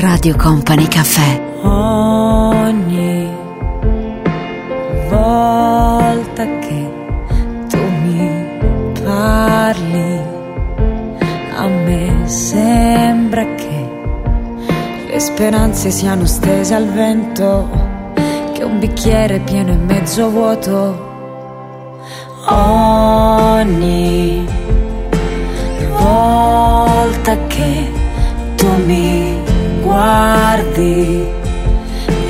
Radio Company Caffè. Ogni volta che tu mi parli, a me sembra che le speranze siano stese al vento, che un bicchiere pieno e mezzo vuoto. Ogni guardi,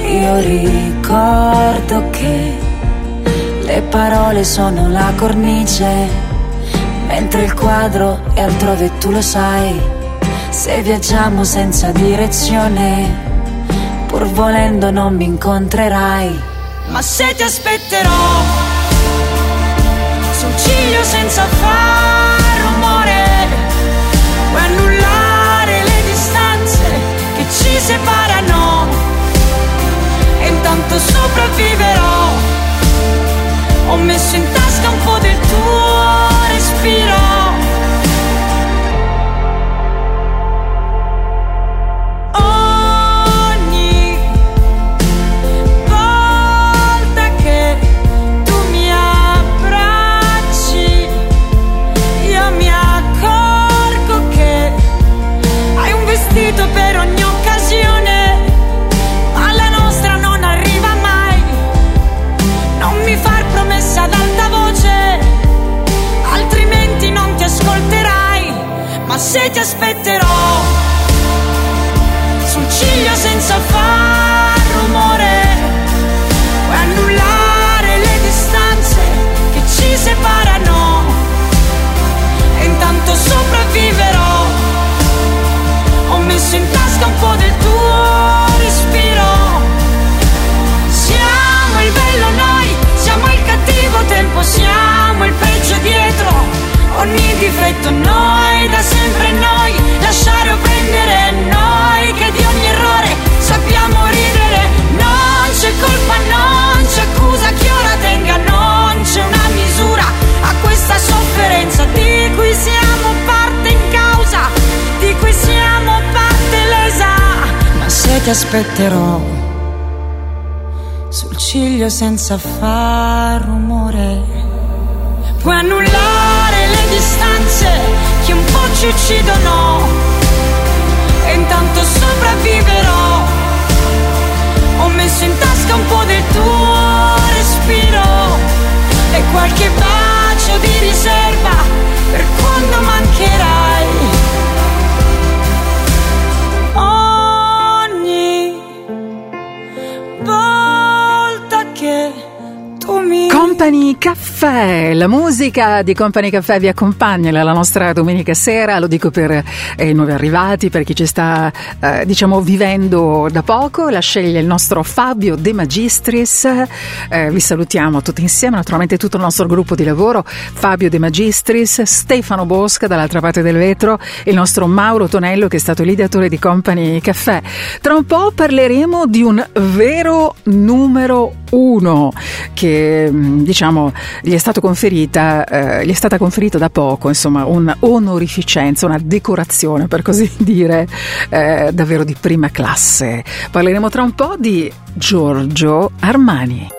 io ricordo che le parole sono la cornice, mentre il quadro è altrove tu lo sai. Se viaggiamo senza direzione, pur volendo non mi incontrerai. Ma se ti aspetterò sul ciglio senza far rumore, puoi annullare le distanze che ci separano intanto sopravviverò. Ho messo in tasca un po' del tuo respiro. Difetto noi, da sempre noi, lasciare o prendere noi, che di ogni errore sappiamo ridere. Non c'è colpa, non c'è accusa, chi ora tenga, non c'è una misura a questa sofferenza di cui siamo parte in causa, di cui siamo parte lesa. Ma se ti aspetterò sul ciglio senza far rumore. Puoi annullare distanze che un po' ci uccidono e intanto sopravviverò. Ho messo in tasca un po' del tuo respiro e qualche bacio di riserva per quando mancherai. Company Caffè, la musica di Company Caffè vi accompagna la nostra domenica sera, lo dico per eh, i nuovi arrivati, per chi ci sta eh, diciamo vivendo da poco, la sceglie il nostro Fabio De Magistris, Eh, vi salutiamo tutti insieme, naturalmente tutto il nostro gruppo di lavoro, Fabio De Magistris, Stefano Bosca dall'altra parte del vetro, il nostro Mauro Tonello che è stato l'ideatore di Company Caffè. Tra un po' parleremo di un vero numero uno che mh, diciamo gli è stato conferita eh, gli è stata conferita da poco insomma un'onorificenza una decorazione per così dire eh, davvero di prima classe. Parleremo tra un po' di Giorgio Armani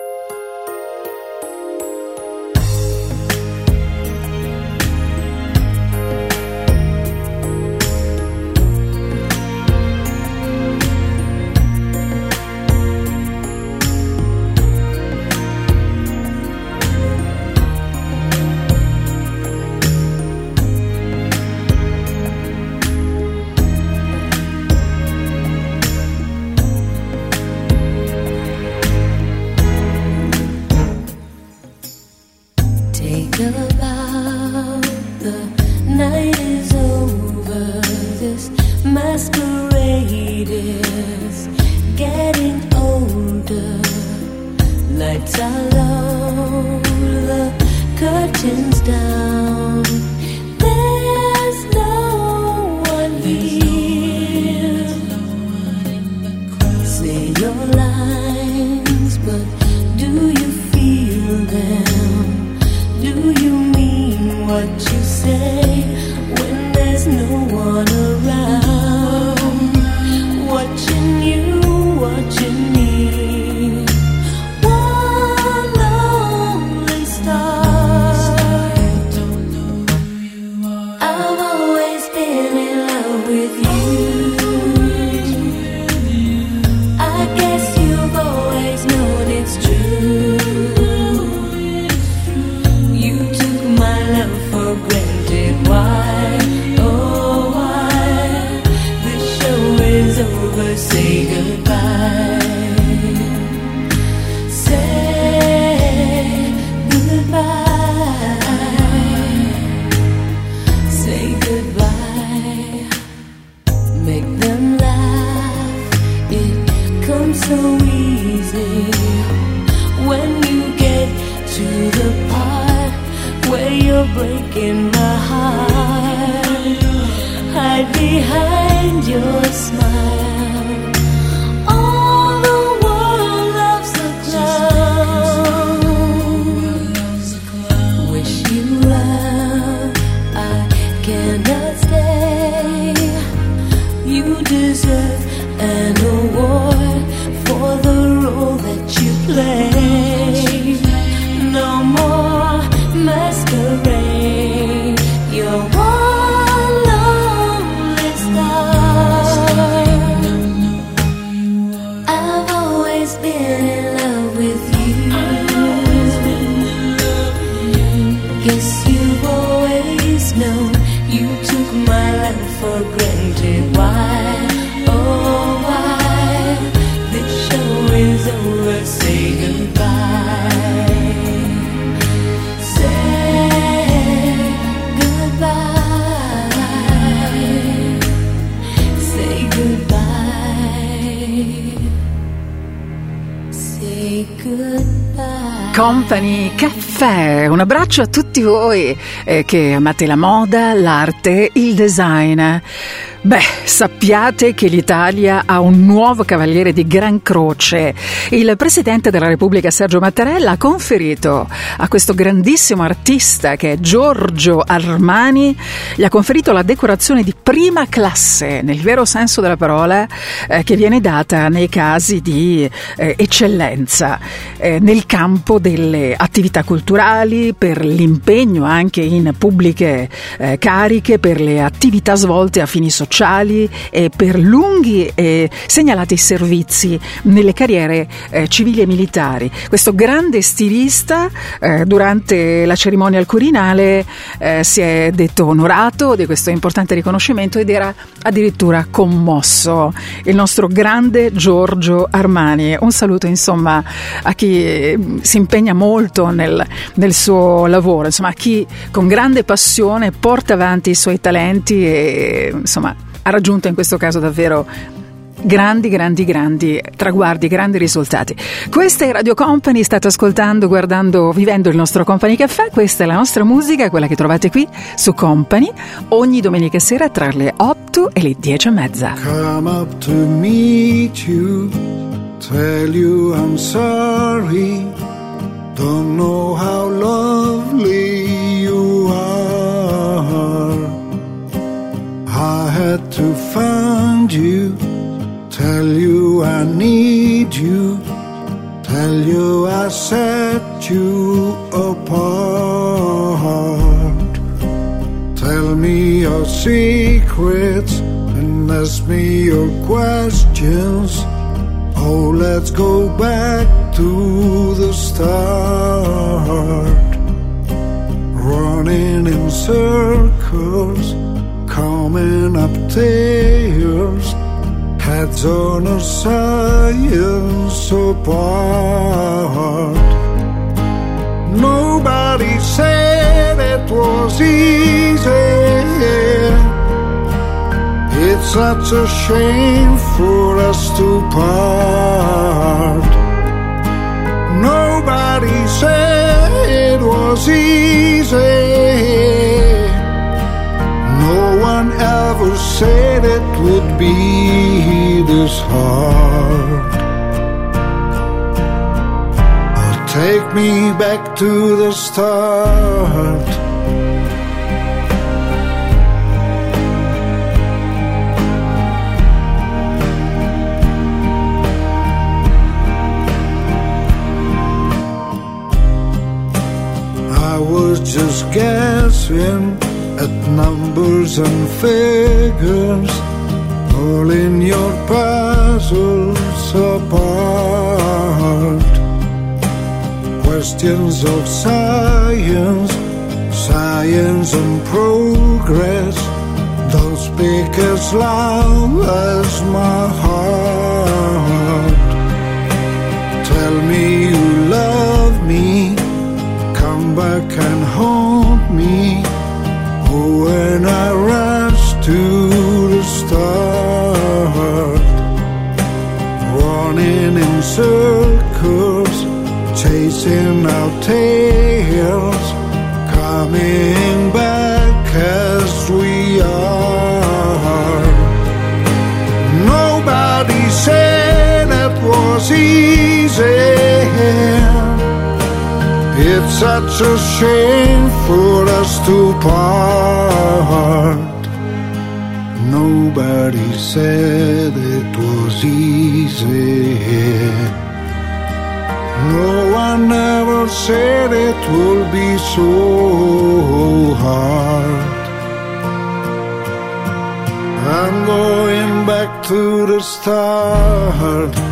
abbraccio a tutti voi eh, che amate la moda, l'arte, il design. Beh, sappiate che l'Italia ha un nuovo cavaliere di Gran Croce. Il Presidente della Repubblica Sergio Mattarella ha conferito a questo grandissimo artista che è Giorgio Armani, gli ha conferito la decorazione di prima classe, nel vero senso della parola, eh, che viene data nei casi di eh, eccellenza eh, nel campo delle attività culturali, per l'impegno anche in pubbliche eh, cariche, per le attività svolte a fini sociali e per lunghi e segnalati servizi nelle carriere eh, civili e militari. Questo grande stilista eh, durante la cerimonia al Quirinale eh, si è detto onorato di questo importante riconoscimento ed era addirittura commosso. Il nostro grande Giorgio Armani. Un saluto insomma a chi eh, si impegna molto nel, nel suo lavoro, insomma a chi con grande passione porta avanti i suoi talenti e insomma ha raggiunto in questo caso davvero grandi, grandi, grandi traguardi, grandi risultati. Questa è Radio Company, state ascoltando, guardando, vivendo il nostro Company Caffè, questa è la nostra musica, quella che trovate qui su Company ogni domenica sera tra le 8 e le 10 e mezza. Come up to meet you, tell you I'm sorry. Don't know how lovely had to find you, tell you I need you, tell you I set you apart. Tell me your secrets and ask me your questions. Oh, let's go back to the start. Running in circles, coming up tears, heads on a science apart. Nobody said it was easy. It's such a shame for us to part. Nobody said it was easy. No one ever said it would be this hard. Take me back to the start. I was just guessing at numbers and figures, pulling your puzzles apart. Questions of science, science and progress, don't speak as loud as my heart. Tell me you love me, come back and haunt me. Oh, when I rush to the start, running in circles, chasing our tails, such a shame for us to part. Nobody said it was easy. No one ever said it will be so hard. I'm going back to the start.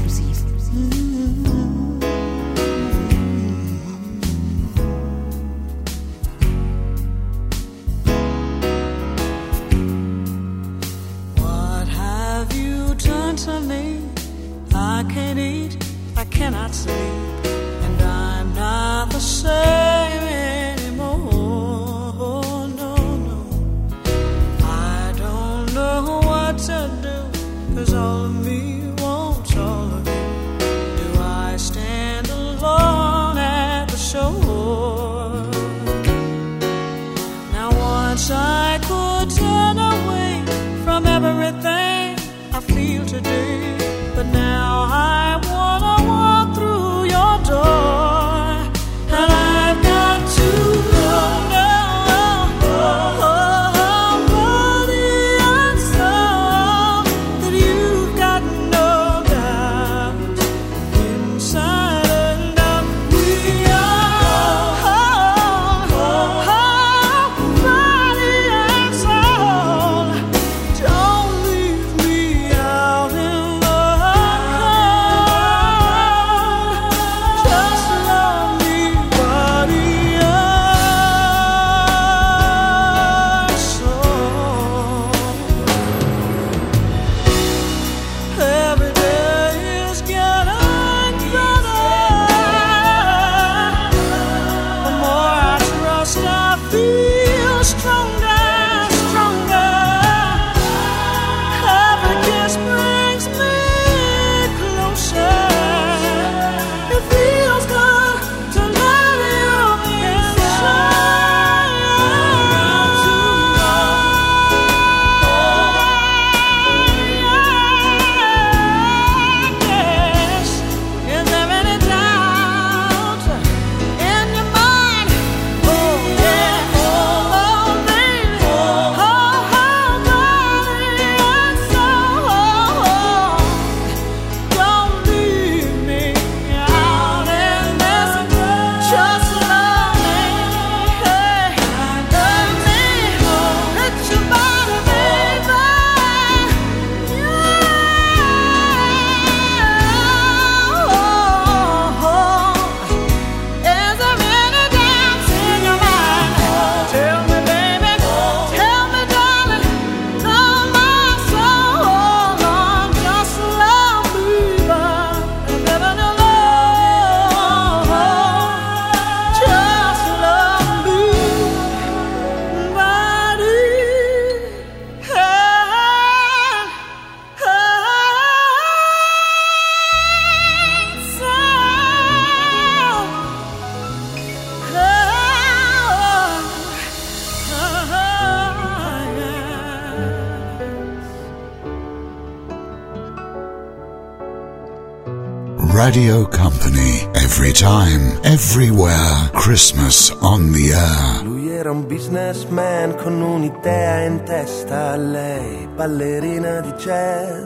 Radio Company. Every time, everywhere. Christmas on the air. Lui era un businessman con un'idea in testa, lei ballerina di jazz.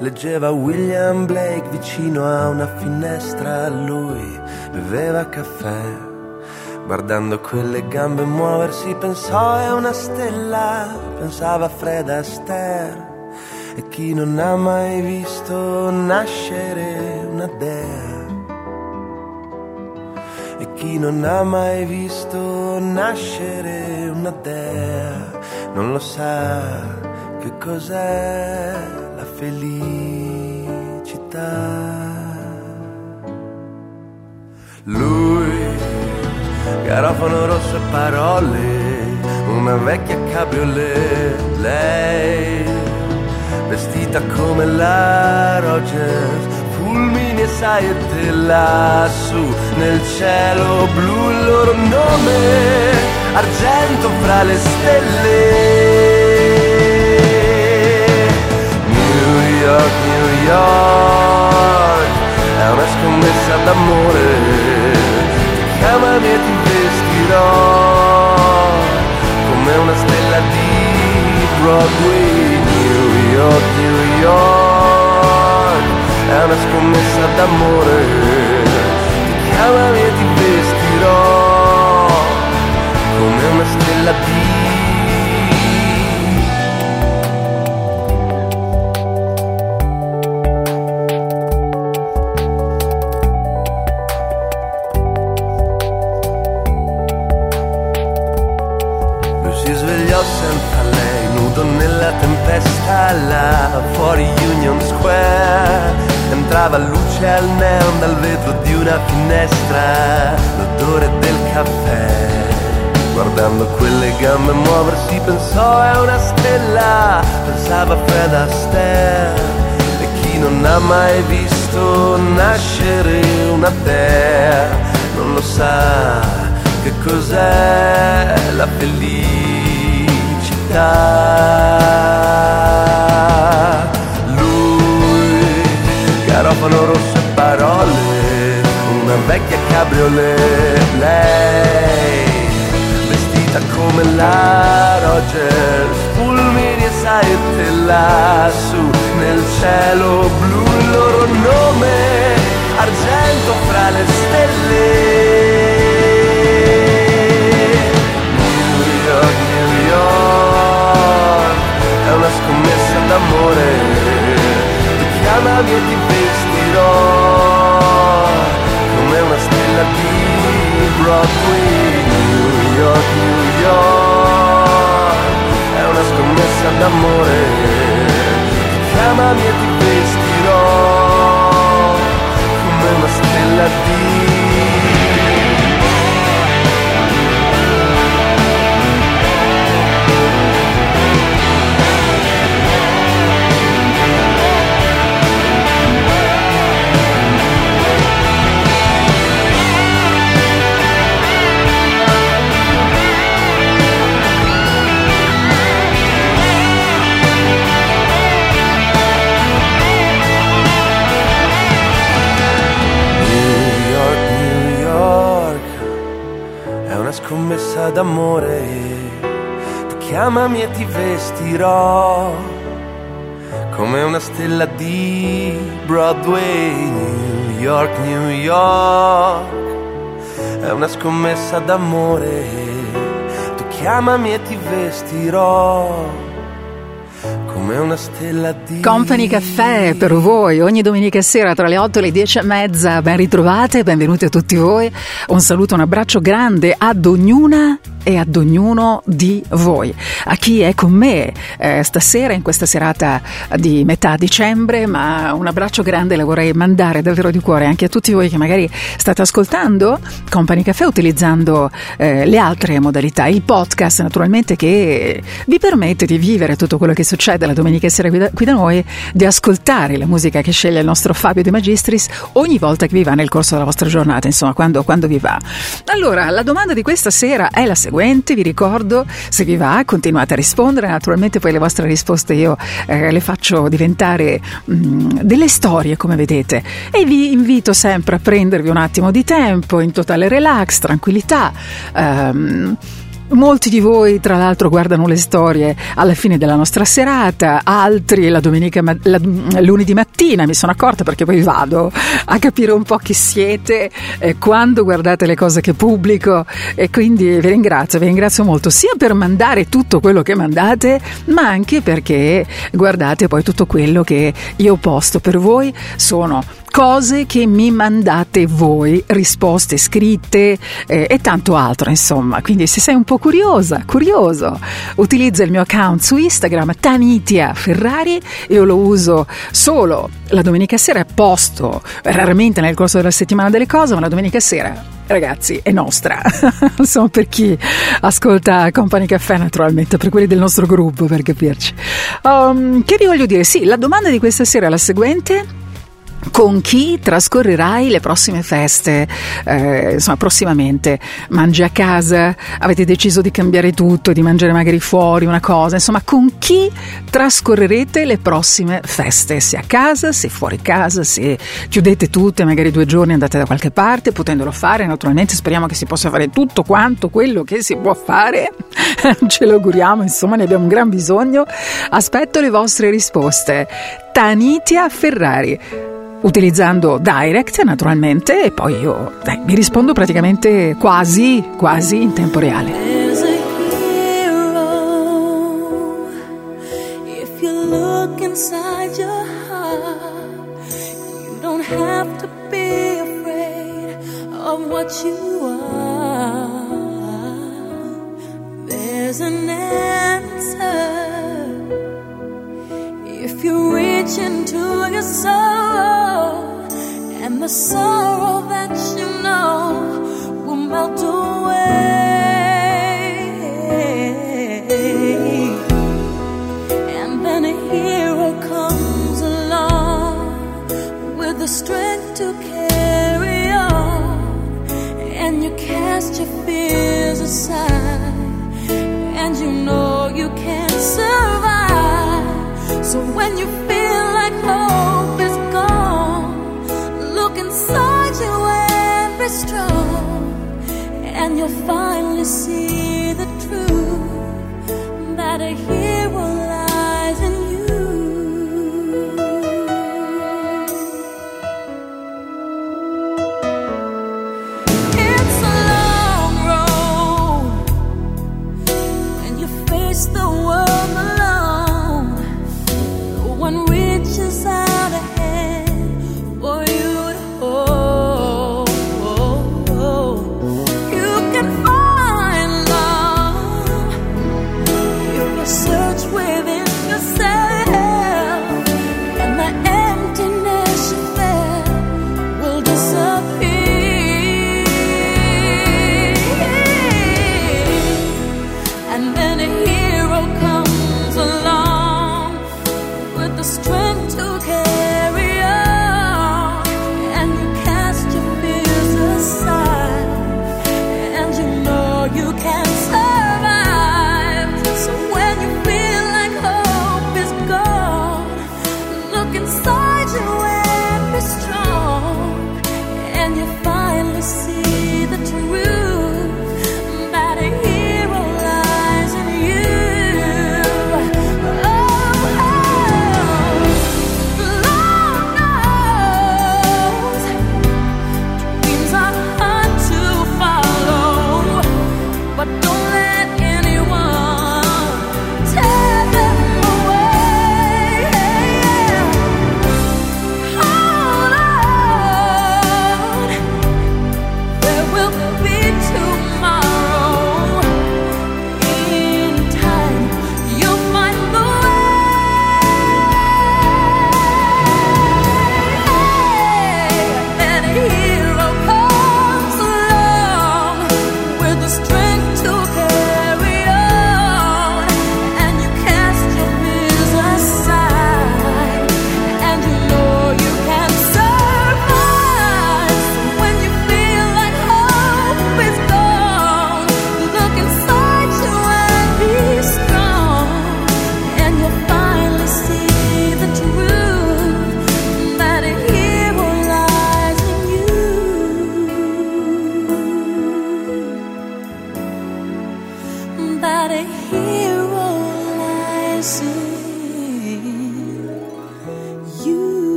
Leggeva William Blake vicino a una finestra, lui beveva caffè. Guardando quelle gambe muoversi pensò è una stella, pensava Fred Astaire. E chi non ha mai visto nascere una dea? E chi non ha mai visto nascere una dea non lo sa che cos'è la felicità. Lui, garofano rosso parole, una vecchia cabriolet, lei, vestita come la Rogers, e saette lassù nel cielo blu il loro nome, argento fra le stelle. New York, New York, è una scommessa d'amore, ti chiamami e ti vestirò come una stella di Broadway, York, New York, è una scommessa d'amore, ti chiamami e ti vestirò come una stella di là fuori Union Square. Entrava luce al neon dal vetro di una finestra, l'odore del caffè. Guardando quelle gambe muoversi pensò è una stella, pensava Fred Astaire. E chi non ha mai visto nascere una dea non lo sa che cos'è la felicità. Garofano rosso e parole, una vecchia cabriolet, lei, vestita come la Rogers, fulmini e saette lassù nel cielo blu, il loro nome, argento fra le stelle. New York, New York, è una scommessa d'amore, ti chiamami e ti vestirò come una stella di Broadway, New York, New York, è una scommessa d'amore, chiamami e ti vestirò come una stella di vestirò come una stella di Broadway. New York, New York, è una scommessa d'amore. Tu chiamami e ti vestirò come una stella di Company Caffè per voi ogni domenica sera tra le 8 e le 10 e mezza. Ben ritrovate, benvenuti a tutti voi. Un saluto, un abbraccio grande ad ognuna e ad ognuno di voi. A chi è con me eh, stasera in questa serata di metà dicembre, ma un abbraccio grande le vorrei mandare davvero di cuore anche a tutti voi che magari state ascoltando Company Caffè utilizzando eh, le altre modalità, il podcast naturalmente che vi permette di vivere tutto quello che succede alla domenica sera qui da, qui da noi, di ascoltare la musica che sceglie il nostro Fabio De Magistris ogni volta che vi va nel corso della vostra giornata, insomma, quando, quando vi va. Allora, la domanda di questa sera è la seguente, vi ricordo, se vi va continuate a rispondere, naturalmente poi le vostre risposte io eh, le faccio diventare mh, delle storie, come vedete, e vi invito sempre a prendervi un attimo di tempo in totale relax, tranquillità. ehm, Molti di voi, tra l'altro, guardano le storie alla fine della nostra serata, altri la domenica, la- lunedì mattina, mi sono accorta perché poi vado a capire un po' chi siete, eh, quando guardate le cose che pubblico e quindi vi ringrazio, vi ringrazio molto sia per mandare tutto quello che mandate, ma anche perché guardate poi tutto quello che io posto per voi. Sono cose che mi mandate voi, risposte scritte eh, e tanto altro, insomma. Quindi se sei un po' curiosa, curioso, utilizza il mio account su Instagram Tanitia Ferrari, io lo uso solo la domenica sera, posto raramente nel corso della settimana delle cose, ma la domenica sera ragazzi, è nostra. Insomma, per chi ascolta Company Caffè, naturalmente, per quelli del nostro gruppo, per capirci. Um, che vi voglio dire? Sì, la domanda di questa sera è la seguente. Con chi trascorrerai le prossime feste? Eh, insomma, prossimamente mangi a casa? Avete deciso di cambiare tutto, di mangiare magari fuori una cosa? Insomma, con chi trascorrerete le prossime feste? Se a casa, se fuori casa, se chiudete tutte, magari due giorni andate da qualche parte, potendolo fare, naturalmente speriamo che si possa fare tutto quanto quello che si può fare. Ce lo auguriamo, insomma, ne abbiamo un gran bisogno. Aspetto le vostre risposte. Tanitia Ferrari utilizzando Direct naturalmente e poi io dai, mi rispondo praticamente quasi, quasi in tempo reale. There's an answer if you reach into your soul, and the sorrow that you know will melt away. And then a hero comes along with the strength to carry on, and you cast your fears aside, and you know you can survive. So when you feel like hope is gone, look inside you and be strong, and you'll finally see the truth. That a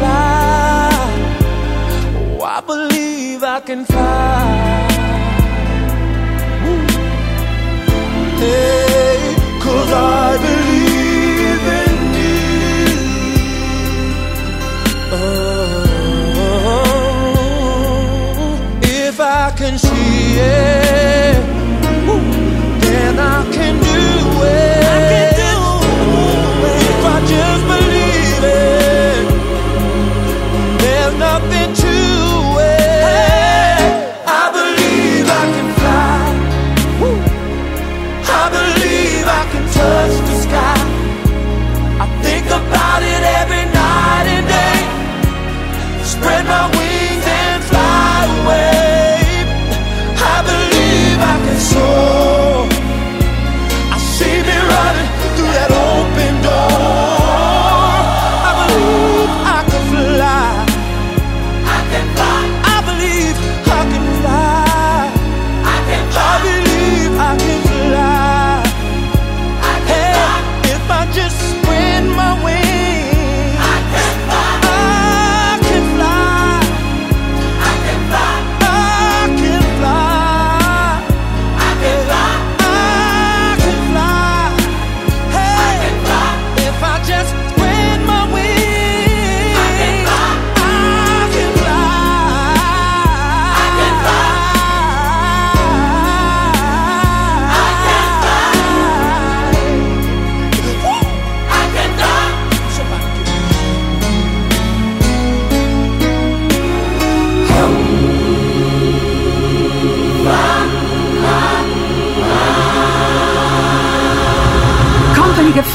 fly. Oh, I believe I can fly. Hey,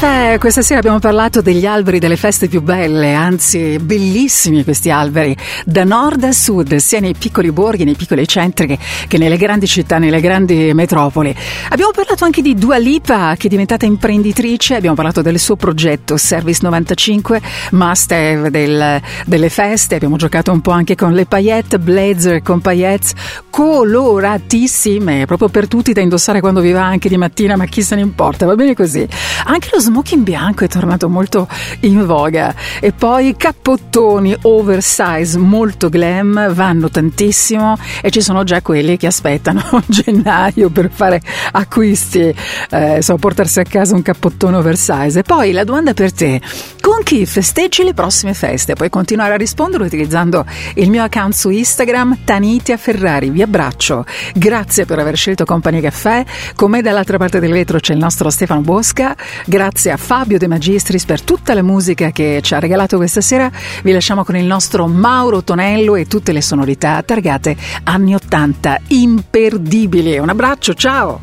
Caffè, questa sera abbiamo parlato degli alberi delle feste più belle, anzi bellissimi questi alberi, da nord a sud, sia nei piccoli borghi, nei piccoli centri che, nelle grandi città, nelle grandi metropoli. Abbiamo parlato anche di Dua Lipa che è diventata imprenditrice, abbiamo parlato del suo progetto Service 95, must have del- delle feste, abbiamo giocato un po' anche con le paillette, blazer con paillettes coloratissime, proprio per tutti da indossare quando vi va anche di mattina, ma chi se ne importa, va bene così. Anche lo smoking bianco è tornato molto in voga e poi cappottoni oversize molto glam vanno tantissimo e ci sono già quelli che aspettano gennaio per fare acquisti, eh, so, portarsi a casa un cappottone oversize. E poi la domanda per te, con chi festeggi le prossime feste? Puoi continuare a rispondere utilizzando il mio account su Instagram, Tanitia Ferrari. Vi abbraccio. Grazie per aver scelto Company Caffè. Con me dall'altra parte del vetro c'è il nostro Stefano Bosca. Grazie a Fabio De Magistris per tutta la musica che ci ha regalato questa sera. Vi lasciamo con il nostro Mauro Tonello e tutte le sonorità targate anni 80 imperdibili. Un abbraccio, ciao!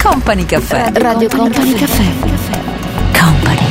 Company Caffè. Radio Company Caffè. Company.